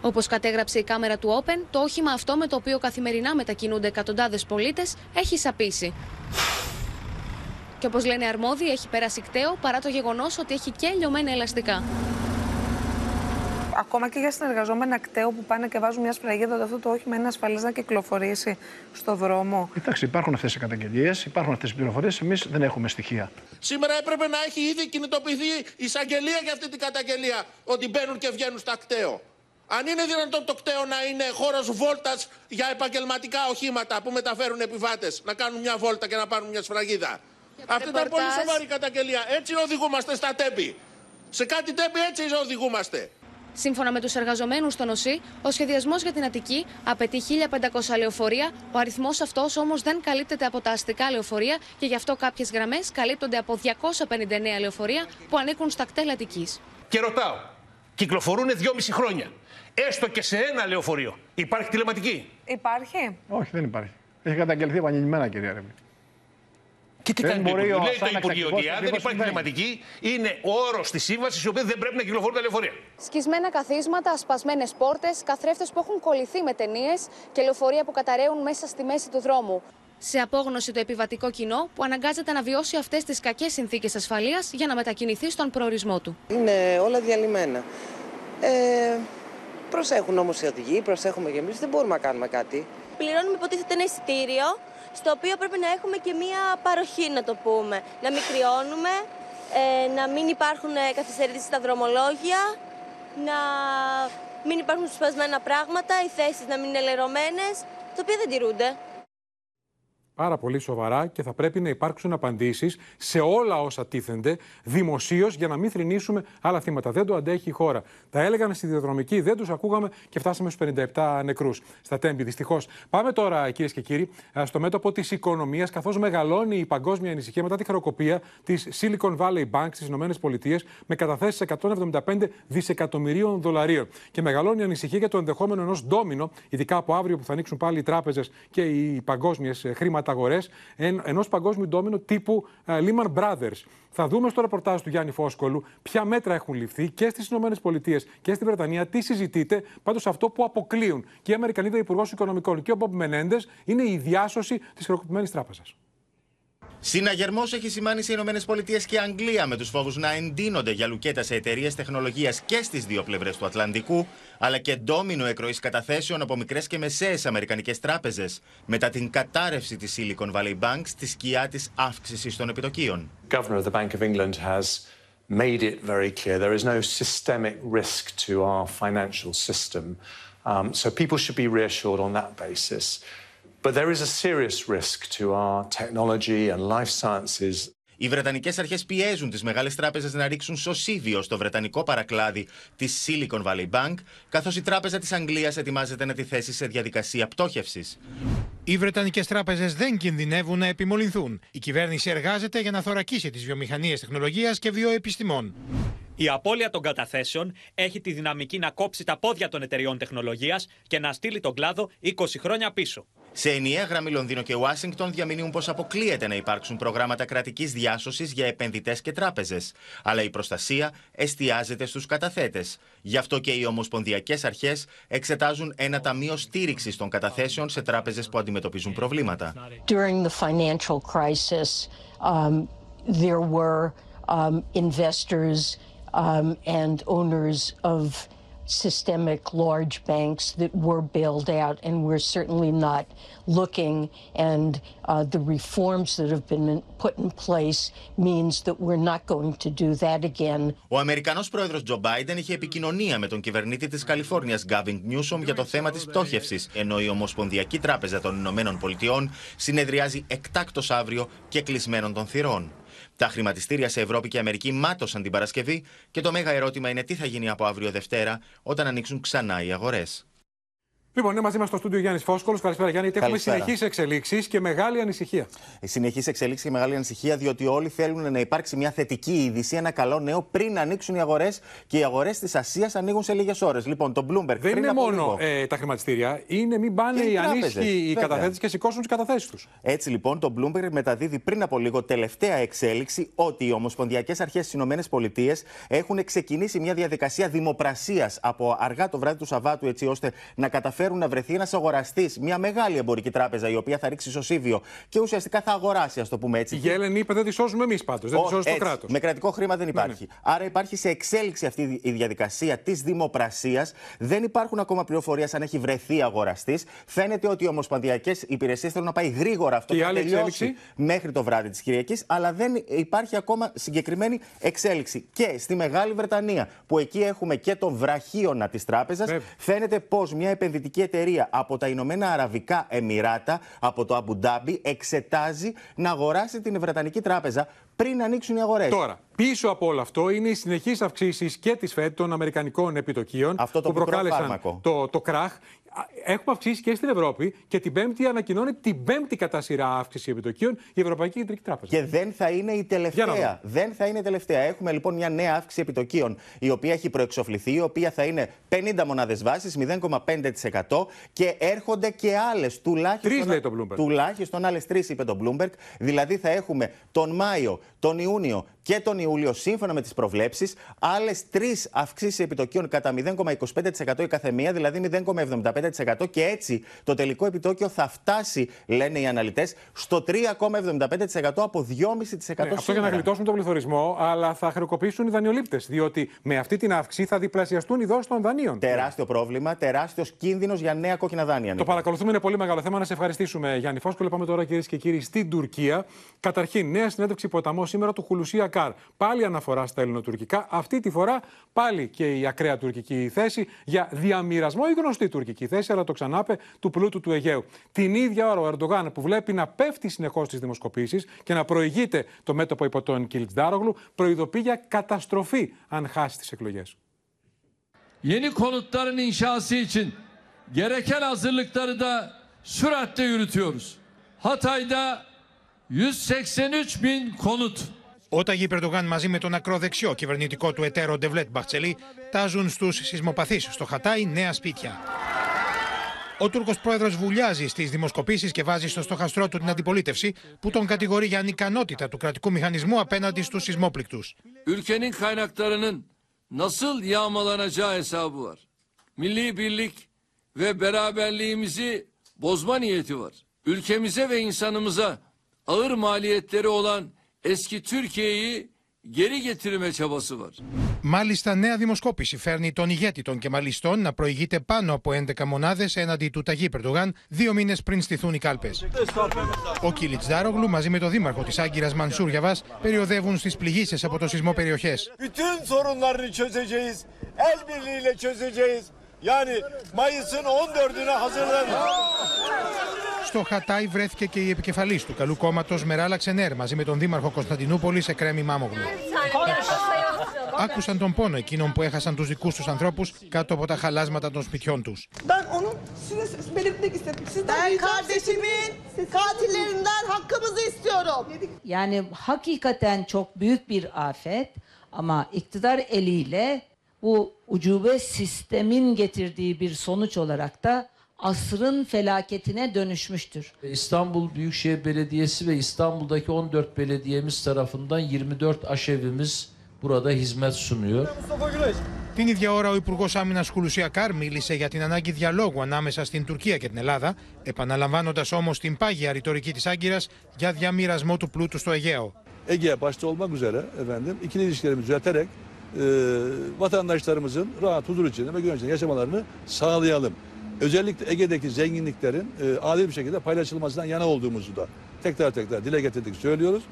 Speaker 57: Όπως κατέγραψε η κάμερα του Open, το όχημα αυτό με το οποίο καθημερινά μετακινούνται εκατοντάδες πολίτες έχει σαπίσει. Και όπως λένε αρμόδιοι, έχει πέρασει κταίο παρά το γεγονός ότι έχει και λιωμένα ελαστικά
Speaker 58: ακόμα και για συνεργαζόμενα κταίο που πάνε και βάζουν μια σφραγίδα ότι αυτό το όχημα είναι ασφαλέ να κυκλοφορήσει στο δρόμο.
Speaker 56: Κοιτάξτε, υπάρχουν αυτές οι καταγγελίες, υπάρχουν αυτές οι πληροφορίες. Εμείς δεν έχουμε στοιχεία.
Speaker 59: Σήμερα έπρεπε να έχει ήδη κινητοποιηθεί η εισαγγελία για αυτή την καταγγελία ότι μπαίνουν και βγαίνουν στα κταίο. Αν είναι δυνατόν το κταίο να είναι χώρος βόλτας για επαγγελματικά οχήματα που μεταφέρουν επιβάτες, να κάνουν μια βόλτα και να πάρουν μια σφραγίδα. Αυτή ήταν πολύ σοβαρή καταγγελία. Έτσι οδηγούμαστε στα τέμπη. Σε κάτι τέμπη έτσι οδηγούμαστε.
Speaker 57: Σύμφωνα με τους εργαζομένους στο νοσί, ο σχεδιασμός για την Αττική απαιτεί 1500 λεωφορεία. Ο αριθμός αυτός όμως δεν καλύπτεται από τα αστικά λεωφορεία και γι' αυτό κάποιες γραμμές καλύπτονται από 259 λεωφορεία που ανήκουν στα κτέλ Αττικής.
Speaker 60: Και ρωτάω, κυκλοφορούν 2,5 χρόνια. Έστω και σε ένα λεωφορείο. Υπάρχει τηλεματική;
Speaker 58: Υπάρχει.
Speaker 56: Όχι, δεν υπάρχει. Έχει καταγγελθεί επανειλημμένα, κυρία Ρεμή.
Speaker 60: Και τι κάνει το Υπουργείο; Λέει το Υπουργείο ότι αν δεν υπάρχει κλιματική, είναι όρος της σύμβασης, η οποία δεν πρέπει να κυκλοφορούν τα λεωφορεία.
Speaker 57: Σκισμένα καθίσματα, σπασμένες πόρτες, καθρέφτες που έχουν κολληθεί με ταινίες και λεωφορεία που καταραίουν μέσα στη μέση του δρόμου. Σε απόγνωση το επιβατικό κοινό που αναγκάζεται να βιώσει αυτές τις κακές συνθήκες ασφαλείας για να μετακινηθεί στον προορισμό του.
Speaker 61: Είναι όλα διαλυμένα. Ε, προσέχουν όμως οι οδηγοί, προσέχουμε και εμείς, δεν μπορούμε να κάνουμε κάτι.
Speaker 62: Πληρώνουμε υποτίθεται ένα εισιτήριο στο οποίο πρέπει να έχουμε και μία παροχή, να το πούμε. Να μην κρυώνουμε, ε, να μην υπάρχουν ε, καθυστερήσεις στα δρομολόγια, να μην υπάρχουν σπασμένα πράγματα, οι θέσεις να μην είναι λερωμένες, τα οποία δεν τηρούνται
Speaker 2: πάρα πολύ σοβαρά και θα πρέπει να υπάρξουν απαντήσεις σε όλα όσα τίθενται δημοσίως για να μην θρυνήσουμε άλλα θύματα. Δεν το αντέχει η χώρα. Τα έλεγαν στη διαδρομική, δεν τους ακούγαμε και φτάσαμε στους 57 νεκρούς στα τέμπη. Δυστυχώς. Πάμε τώρα, κυρίες και κύριοι, στο μέτωπο της οικονομίας, καθώς μεγαλώνει η παγκόσμια ανησυχία μετά τη χρεοκοπία της Silicon Valley Bank στις ΗΠΑ με καταθέσεις 175 δισεκατομμυρίων δολαρίων. Και μεγαλώνει η ανησυχία για το ενδεχόμενο ενός ντόμινο, ειδικά από αύριο που θα ανοίξουν πάλι οι τράπεζες και οι παγκόσμιες χρήματα αγορέ ενός παγκόσμιου ντόμινο τύπου uh, Lehman Brothers. Θα δούμε στο ρεπορτάζ του Γιάννη Φόσκολου ποια μέτρα έχουν ληφθεί και στις ΗΠΑ και στη Βρετανία, τι συζητείτε. Πάντως αυτό που αποκλείουν και η Αμερικανίδα Υπουργός Οικονομικών και ο Μπομπ Μενέντε είναι η διάσωση της χρεοκοπημένης τράπεζας.
Speaker 63: Συναγερμός έχει σημάνει σε ΗΠΑ και Αγγλία με τους φόβους να εντείνονται για λουκέτας σε εταιρείες τεχνολογίας και στις δύο πλευρές του Ατλαντικού, αλλά και ντόμινο εκροής καταθέσεων από μικρές και μεσαίες Αμερικανικές τράπεζες μετά την κατάρρευση της Silicon Valley Bank στη σκιά της αύξησης των επιτοκίων.
Speaker 64: Governor of the Bank of England has made it very clear there is no systemic risk to our financial system. Um, so people should be reassured on that basis. But there is a serious risk to our technology and life sciences
Speaker 63: Οι Βρετανικές αρχές πιέζουν τις μεγάλες τράπεζες να ρίξουν σωσίβιο στο βρετανικό παρακλάδι της Silicon Valley Bank, καθώς η Τράπεζα της Αγγλίας ετοιμάζεται να τη θέσει σε διαδικασία πτώχευσης.
Speaker 65: Οι Βρετανικές τράπεζες δεν κινδυνεύουν να επιμολυνθούν. Η κυβέρνηση εργάζεται για να θωρακίσει τις βιομηχανίες τεχνολογίας και βιοεπιστημών.
Speaker 24: Η απώλεια των καταθέσεων έχει τη δυναμική να κόψει τα πόδια των εταιριών τεχνολογίας και να στείλει τον κλάδο 20 χρόνια πίσω.
Speaker 63: Σε ενιαία γραμμή Λονδίνο και Ουάσιγκτον διαμηνύουν πως αποκλείεται να υπάρξουν προγράμματα κρατικής διάσωσης για επενδυτές και τράπεζες. Αλλά η προστασία εστιάζεται στους καταθέτες. Γι' αυτό και οι ομοσπονδιακές αρχές εξετάζουν ένα ταμείο στήριξης των καταθέσεων σε τράπεζες που αντιμετωπίζουν προβλήματα.
Speaker 66: During the financial crisis, um, there were um, investors um, and owners of systemic large banks that were bailed out, and we're certainly not looking. And uh, the reforms that have been put in place means that we're not going to do that again.
Speaker 63: Ο Αμερικανός πρόεδρος Τζο Μπάιντεν είχε επικοινωνία με τον κυβερνήτη της Καλιφόρνιας Γκάβινγκ Νιούσομ για το θέμα της πτώχευσης, ενώ η Ομοσπονδιακή Τράπεζα των Ηνωμένων Πολιτειών συνεδριάζει εκτάκτος αύριο και κλεισμένων των θυρών. Τα χρηματιστήρια σε Ευρώπη και Αμερική μάτωσαν την Παρασκευή και το μέγα ερώτημα είναι τι θα γίνει από αύριο Δευτέρα όταν ανοίξουν ξανά οι αγορές.
Speaker 2: Λοιπόν, είναι μαζί μας στο στούντιο Γιάννης Φόσκολο. Καλησπέρα, Γιάννη. Έχουμε συνεχείς εξελίξεις και μεγάλη ανησυχία.
Speaker 63: Συνεχείς εξελίξεις και μεγάλη ανησυχία, διότι όλοι θέλουν να υπάρξει μια θετική είδηση, ένα καλό νέο πριν ανοίξουν οι αγορές. Και οι αγορές της Ασίας ανοίγουν σε λίγες ώρες. Λοιπόν, το Bloomberg.
Speaker 2: Δεν είναι μόνο ε, τα χρηματιστήρια, είναι μην πάνε οι ανήσυχοι οι καταθέτες και σηκώσουν τις καταθέσεις τους.
Speaker 63: Έτσι λοιπόν, το Bloomberg μεταδίδει πριν από λίγο τελευταία εξέλιξη ότι οι Ομοσπονδιακές Αρχές στι ΗΠΑ έχουν ξεκινήσει μια διαδικασία δημοπρασίας από αργά το βράδυ του Σαββάτου, έτσι ώστε να καταφέρουν καταφέρουν να βρεθεί ένας αγοραστής, μια μεγάλη εμπορική τράπεζα η οποία θα ρίξει σωσίβιο και ουσιαστικά θα αγοράσει, ας το πούμε έτσι.
Speaker 2: Η Γέλεν είπε δεν τη σώζουμε εμείς πάντως, δεν τη σώζει το κράτος.
Speaker 63: Με κρατικό χρήμα δεν υπάρχει. Ναι, ναι. Άρα υπάρχει σε εξέλιξη αυτή η διαδικασία της δημοπρασίας. Δεν υπάρχουν ακόμα πληροφορίες αν έχει βρεθεί αγοραστής. Φαίνεται ότι οι ομοσπονδιακές υπηρεσίες θέλουν να πάει γρήγορα αυτό και να τελειώσει εξέλιξη; μέχρι το βράδυ της Κυριακής, αλλά δεν υπάρχει ακόμα συγκεκριμένη εξέλιξη. Και στη Μεγάλη Βρετανία, που εκεί έχουμε και τον βραχίωνα της τράπεζας, φαίνεται πως μια επενδυτική εταιρεία από τα Ηνωμένα Αραβικά Εμμυράτα, από το Αμπουντάμπι, εξετάζει να αγοράσει την Βρετανική Τράπεζα πριν ανοίξουν οι αγορές.
Speaker 2: Τώρα, πίσω από όλο αυτό είναι οι συνεχείς αυξήσεις και της ΦΕΔ των Αμερικανικών επιτοκίων
Speaker 63: αυτό το
Speaker 2: που προκάλεσαν το, το κράχ. Έχουμε αυξήσει και στην Ευρώπη και την Πέμπτη ανακοινώνει την πέμπτη κατά σειρά αύξηση επιτοκίων η Ευρωπαϊκή Κεντρική Τράπεζα.
Speaker 63: Και δεν θα είναι η τελευταία. Δεν θα είναι η τελευταία. Έχουμε λοιπόν μια νέα αύξηση επιτοκίων η οποία έχει προεξοφληθεί, η οποία θα είναι 50 μονάδες βάσης, 0,5% και έρχονται και άλλες. Τουλάχιστον,
Speaker 2: τρεις λέει το Bloomberg.
Speaker 63: Τουλάχιστον άλλες τρεις, είπε το Bloomberg. Δηλαδή θα έχουμε τον Μάιο, τον Ιούνιο και τον Ιούλιο, σύμφωνα με τις προβλέψεις, άλλες τρεις αυξήσεις επιτοκίων κατά 0,25% η καθεμία, δηλαδή 0,75% και έτσι το τελικό επιτόκιο θα φτάσει, λένε οι αναλυτές, στο 3,75% από 2,5%. Ναι,
Speaker 2: αυτό για να γλιτώσουν τον πληθωρισμό, αλλά θα χρεοκοπήσουν οι δανειολήπτες. Διότι με αυτή την αύξηση θα διπλασιαστούν οι δόσεις των δανείων.
Speaker 63: Τεράστιο πρόβλημα, τεράστιος κίνδυνος για νέα κόκκινα δάνεια.
Speaker 2: Το παρακολουθούμε, είναι πολύ μεγάλο θέμα. Να σε ευχαριστήσουμε, Γιάννη Φόσκολο. Πάμε τώρα, κυρίες και κύριοι, στην Τουρκία. Καταρχήν, νέα συνέντευξη ποταμό σήμερα του Χουλουσία Καρ. Πάλι αναφορά στα ελληνοτουρκικά. Αυτή τη φορά πάλι και η ακραία τουρκική θέση για διαμοιρασμό, η γνωστή τουρκική θέση, αλλά το ξανάπε, του πλούτου του Αιγαίου. Την ίδια ώρα ο Ερντογάν που βλέπει να πέφτει συνεχώς στις δημοσκοπήσεις και να προηγείται το μέτωπο υπό τον Κιλτζάρογλου, προειδοποιεί για καταστροφή αν χάσει τις εκλογές.
Speaker 67: Yeni konutların inşası için gereken hazırlıkları da süratle yürütüyoruz. Hatay'da 183 bin konut.
Speaker 65: Ο Ταγί Περντογάν μαζί με τον ακροδεξιό κυβερνητικό του εταίρο Ντεβλέτ Μπαχτσελή τάζουν στους σεισμοπαθείς στο Χατάι νέα σπίτια. Ο Τούρκος πρόεδρος βουλιάζει στις δημοσκοπήσεις και βάζει στο στοχαστρό του την αντιπολίτευση που τον κατηγορεί για ανικανότητα του κρατικού μηχανισμού απέναντι στους σεισμόπληκτους.
Speaker 67: Ülkenin kaynaklarının nasıl yağmalanacağı hesabı var. Milli birlik ve beraberliğimizi bozma niyeti var. Ülkemize ve insanımıza ağır maliyetleri olan eski Türkiye'yi geri getirme çabası var.
Speaker 65: Μάλιστα, νέα δημοσκόπηση φέρνει τον ηγέτη των Κεμαλιστών να προηγείται πάνω από 11 μονάδες έναντι του Ταγί Περντογάν δύο μήνες πριν στηθούν οι κάλπες. Ο Κίλιτς Ντάρογλου μαζί με τον δήμαρχο της Άγκυρας Μανσούρ Γιαβάς περιοδεύουν στις πληγήσεις από το σεισμό περιοχές. Στο Χατάι βρέθηκε και η επικεφαλής του καλού κόμματος Μεράλα Ξενέρ μαζί με τον δήμαρχο Κωνσταντινούπολη σε κρέμι Μάμογλου. Άκουσαν τον πόνο εκείνων που έχασαν τους δικούς τους ανθρώπους κάτω από τα χαλάσματα των σπιτιών τους.
Speaker 49: Yani hakikaten çok büyük bir afet ama iktidar eliyle bu ucube sistemin getirdiği bir sonuç olarak da asrın felaketine dönüşmüştür.
Speaker 68: İstanbul Büyükşehir Belediyesi ve İstanbul'daki 14 belediyemiz tarafından 24 aşevimiz burada hizmet sunuyor.
Speaker 65: Την ίδια ώρα, ο Υπουργό Άμυνα Χουλουσιακάρ μίλησε για την ανάγκη διαλόγου ανάμεσα στην Τουρκία και την Ελλάδα, επαναλαμβάνοντα όμω την πάγια ρητορική τη Άγκυρα για διαμοιρασμό του πλούτου στο Αιγαίο.
Speaker 44: Ege başta olmak üzere efendim ikili ilişkilerimizi düzelterek e, vatandaşlarımızın rahat huzur içinde ve güven içinde yaşamalarını sağlayalım. Özellikle Ege'deki zenginliklerin e, adil bir şekilde paylaşılmasından yana olduğumuzu da tekrar tekrar dile getirdik söylüyoruz.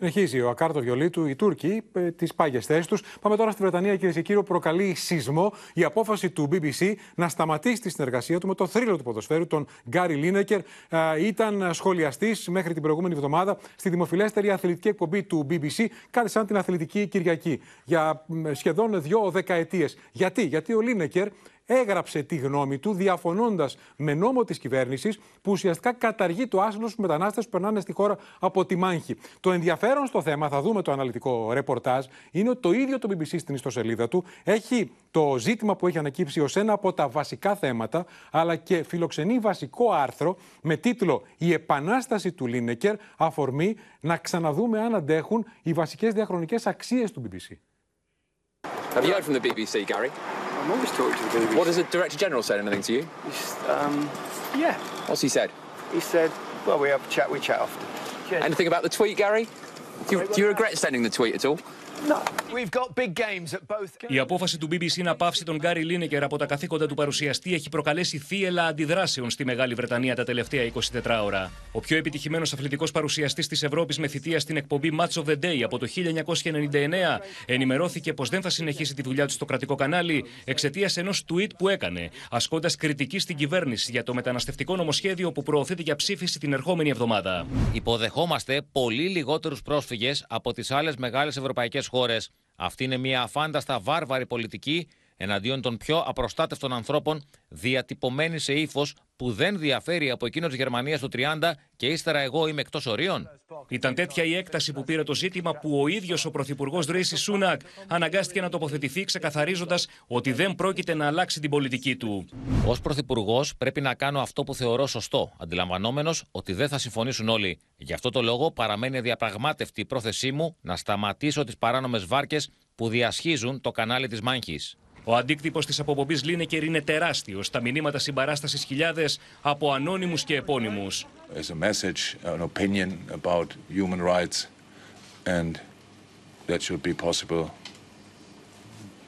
Speaker 2: Συνεχίζει ο Ακάρτο Βιολίτου, οι Τούρκοι, ε, τις πάγιες θέσεις τους. Πάμε τώρα στη Βρετανία, κυρίε και κύριοι. Προκαλεί σεισμό η απόφαση του BBC να σταματήσει τη συνεργασία του με το θρύλο του ποδοσφαίρου, τον Γκάρι Λίνεκερ. Ε, ήταν σχολιαστής μέχρι την προηγούμενη εβδομάδα στη δημοφιλέστερη αθλητική εκπομπή του BBC, κάτι σαν την Αθλητική Κυριακή. Για σχεδόν δύο δεκαετίες. Γιατί, Γιατί ο Λίνεκερ έγραψε τη γνώμη του διαφωνώντας με νόμο της κυβέρνησης που ουσιαστικά καταργεί το άσυλο στους μετανάστες που περνάνε στη χώρα από τη μάχη. Το ενδιαφέρον στο θέμα, θα δούμε το αναλυτικό ρεπορτάζ, είναι ότι το ίδιο το BBC στην ιστοσελίδα του έχει το ζήτημα που έχει ανακύψει ως ένα από τα βασικά θέματα, αλλά και φιλοξενεί βασικό άρθρο με τίτλο Η Επανάσταση του Λίνεκερ, αφορμή να ξαναδούμε αν αντέχουν οι βασικές διαχρονικές αξίες του BBC.
Speaker 34: Have you heard from the BBC, Gary?
Speaker 69: I'm always talking to the BBC.
Speaker 34: What does the Director General say? Anything to you?
Speaker 69: Um, yeah.
Speaker 34: What's he said?
Speaker 69: He said, well, we have a chat, we chat often.
Speaker 34: Anything about the tweet, Gary? Do you, do you regret sending the tweet at all?
Speaker 33: Η απόφαση του BBC να πάυσει τον Γκάρι Λίνεκερ από τα καθήκοντα του παρουσιαστή έχει προκαλέσει θύελα αντιδράσεων στη Μεγάλη Βρετανία τα τελευταία 24 ώρα. Ο πιο επιτυχημένος αθλητικός παρουσιαστής της Ευρώπης με θητεία στην εκπομπή Match of the Day από το 1999 ενημερώθηκε πως δεν θα συνεχίσει τη δουλειά του στο κρατικό κανάλι εξαιτίας ενός tweet που έκανε, ασκώντας κριτική στην κυβέρνηση για το μεταναστευτικό νομοσχέδιο που προωθείται για ψήφιση την ερχόμενη εβδομάδα.
Speaker 27: Υποδεχόμαστε πολύ λιγότερους πρόσφυγες από τις άλλες μεγάλες ευρωπαϊκές χώρες. Αυτή είναι μια αφάνταστα βάρβαρη πολιτική εναντίον των πιο απροστάτευτων ανθρώπων, διατυπωμένη σε ύφος που δεν διαφέρει από εκείνο της Γερμανίας του 30 και ύστερα εγώ είμαι εκτός ορίων.
Speaker 33: Ήταν τέτοια η έκταση που πήρε το ζήτημα που ο ίδιος ο Πρωθυπουργός Ρίση Σούνακ αναγκάστηκε να τοποθετηθεί ξεκαθαρίζοντας ότι δεν πρόκειται να αλλάξει την πολιτική του.
Speaker 27: Ω Πρωθυπουργός πρέπει να κάνω αυτό που θεωρώ σωστό, αντιλαμβανόμενος ότι δεν θα συμφωνήσουν όλοι. Γι' αυτό το λόγο παραμένει διαπραγμάτευτη η πρόθεσή μου να σταματήσω τις παράνομες βάρκες που διασχίζουν το κανάλι της Μάνχης.
Speaker 33: Ο αντίκτυπος της αποπομπής Λίνεκερ είναι τεράστιος. Τα μηνύματα συμπαράστασης χιλιάδες από ανώνυμους και επώνυμους.
Speaker 70: As a message, an opinion about human rights, and that should be possible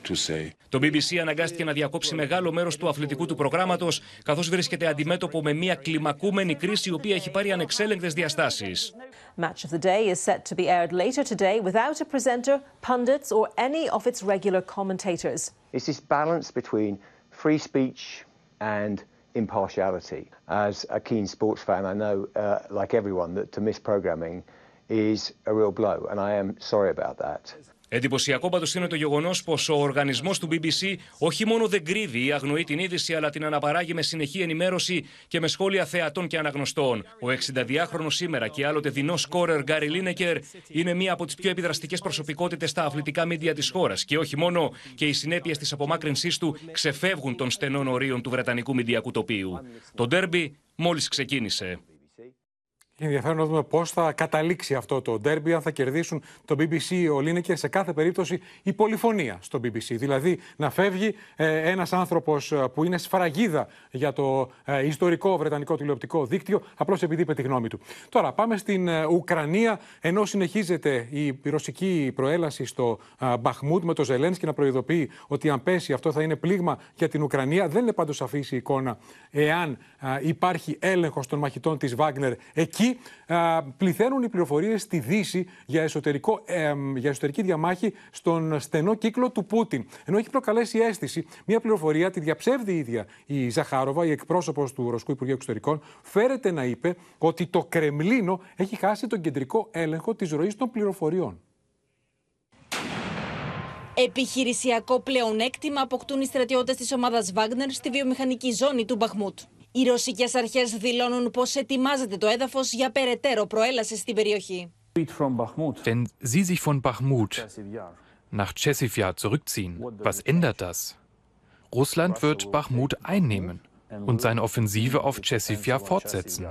Speaker 70: to say.
Speaker 33: Το BBC αναγκάστηκε να διακόψει μεγάλο μέρος του αθλητικού του προγράμματος, καθώς βρίσκεται αντιμέτωπο με μια κλιμακούμενη κρίση, η οποία έχει πάρει ανεξέλεγκτες διαστάσεις.
Speaker 71: Match of the Day is set to be aired later today without a presenter, pundits, or any of its regular commentators.
Speaker 72: It's this balance between free speech and impartiality. As a keen sports fan, I know, uh, like everyone, that to miss programming is a real blow, and I am sorry about that.
Speaker 33: Εντυπωσιακό πάντως είναι το γεγονός πως ο οργανισμός του BBC όχι μόνο δεν κρύβει ή αγνοεί την είδηση, αλλά την αναπαράγει με συνεχή ενημέρωση και με σχόλια θεατών και αναγνωστών. Ο 62χρονο σήμερα και άλλοτε δεινός σκόρερ Γκάρι Λίνεκερ είναι μία από τις πιο επιδραστικές προσωπικότητες στα αθλητικά μίντια της χώρας. Και όχι μόνο, και οι συνέπειες της απομάκρυνσής του ξεφεύγουν των στενών ορίων του βρετανικού μηντιακού τοπίου. Το ντέρμπι μόλις ξεκίνησε.
Speaker 2: Είναι ενδιαφέρον να δούμε πώς θα καταλήξει αυτό το ντέρμπι, αν θα κερδίσουν το BBC ο Λίνεκερ σε κάθε περίπτωση η πολυφωνία στο BBC. Δηλαδή να φεύγει ε, ένας άνθρωπος ε, που είναι σφραγίδα για το ε, ιστορικό βρετανικό τηλεοπτικό δίκτυο, απλώς επειδή είπε τη γνώμη του. Τώρα πάμε στην ε, Ουκρανία, ενώ συνεχίζεται η ρωσική προέλαση στο ε, Μπαχμούτ με το Ζελένσκι να προειδοποιεί ότι αν πέσει αυτό θα είναι πλήγμα για την Ουκρανία. Δεν είναι πάντως σαφή η εικόνα εάν υπάρχει έλεγχος των μαχητών της Βάγνερ εκεί εκεί α, πληθαίνουν οι πληροφορίες στη Δύση για, εσωτερικό, ε, για εσωτερική διαμάχη στον στενό κύκλο του Πούτιν. Ενώ έχει προκαλέσει αίσθηση, μια πληροφορία τη διαψεύδει η ίδια η Ζαχάροβα, η εκπρόσωπος του Ρωσικού Υπουργείου Εξωτερικών, φέρεται να είπε ότι το Κρεμλίνο έχει χάσει τον κεντρικό έλεγχο της ροής των πληροφοριών.
Speaker 34: Επιχειρησιακό πλεονέκτημα αποκτούν οι στρατιώτες της ομάδας Βάγνερ στη βιομηχανική ζώνη του Μπαχμούτ. Οι ρωσικέ αρχέ δηλώνουν πω ετοιμάζεται το έδαφο για περαιτέρω προέλαση στην περιοχή.
Speaker 73: Wenn Sie sich von Bachmut nach Chesivya zurückziehen, was ändert das? Russland wird Bachmut einnehmen und seine Offensive auf Chesivya fortsetzen,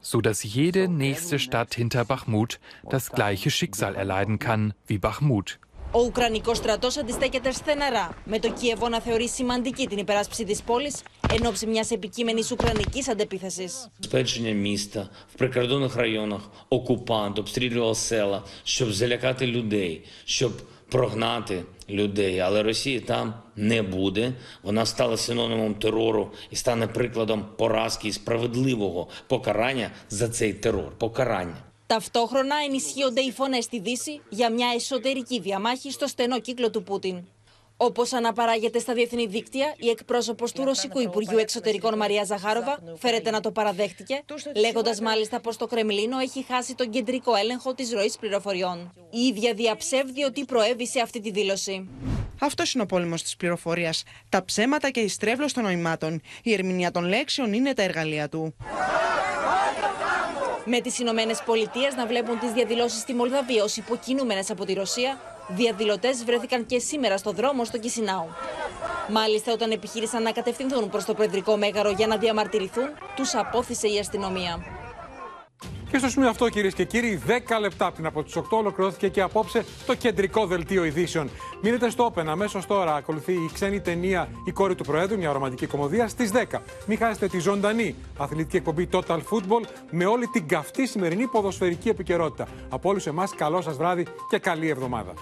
Speaker 73: sodass jede nächste Stadt hinter Bachmut das gleiche Schicksal erleiden kann wie Bachmut.
Speaker 34: Ο Ουκρανικό στρατό αντιστέκεται στεναρά, με το Κίεβο να θεωρεί σημαντική την υπεράσπιση τη πόλη εν ώψη μια επικείμενη Ουκρανική αντεπίθεση.
Speaker 74: Збереження міста в прикордонних районах окупант обстрілював села, щоб залякати людей, щоб прогнати людей. Але Росії там не буде. Вона стала синонімом терору і стане прикладом поразки і справедливого покарання за цей терор. Покарання.
Speaker 34: Ταυτόχρονα ενισχύονται οι φωνές στη Δύση για μια εσωτερική διαμάχη στο στενό κύκλο του Πούτιν. Όπως αναπαράγεται στα διεθνή δίκτυα, η εκπρόσωπος του Ρωσικού Υπουργείου Εξωτερικών Μαρία Ζαχάροβα φέρεται να το παραδέχτηκε, λέγοντας μάλιστα πως το Κρεμλίνο έχει χάσει τον κεντρικό έλεγχο της ροής πληροφοριών. Η ίδια διαψεύδει ότι προέβη σε αυτή τη δήλωση.
Speaker 75: Αυτός είναι ο πόλεμος της πληροφορίας. Τα ψέματα και η στρέβλωση των νοημάτων. Η ερμηνεία των λέξεων είναι τα εργαλεία του.
Speaker 34: Με τις Ηνωμένες Πολιτείες να βλέπουν τις διαδηλώσεις στη Μολδαβία ως υποκινούμενες από τη Ρωσία, διαδηλωτές βρέθηκαν και σήμερα στο δρόμο στο Κισινάου. Μάλιστα, όταν επιχείρησαν να κατευθυνθούν προς το Προεδρικό Μέγαρο για να διαμαρτυρηθούν, τους απόθυσε η αστυνομία.
Speaker 2: Και στο σημείο αυτό, κυρίες και κύριοι, 10 λεπτά πριν από τις 8 ολοκληρώθηκε και απόψε το κεντρικό δελτίο ειδήσεων. Μείνετε στο Open. Αμέσως τώρα ακολουθεί η ξένη ταινία Η κόρη του Προέδρου, μια ρομαντική κομμωδία στις 10. Μην χάσετε τη ζωντανή αθλητική εκπομπή Total Football με όλη την καυτή σημερινή ποδοσφαιρική επικαιρότητα. Από όλους εμάς, καλό σας βράδυ και καλή εβδομάδα.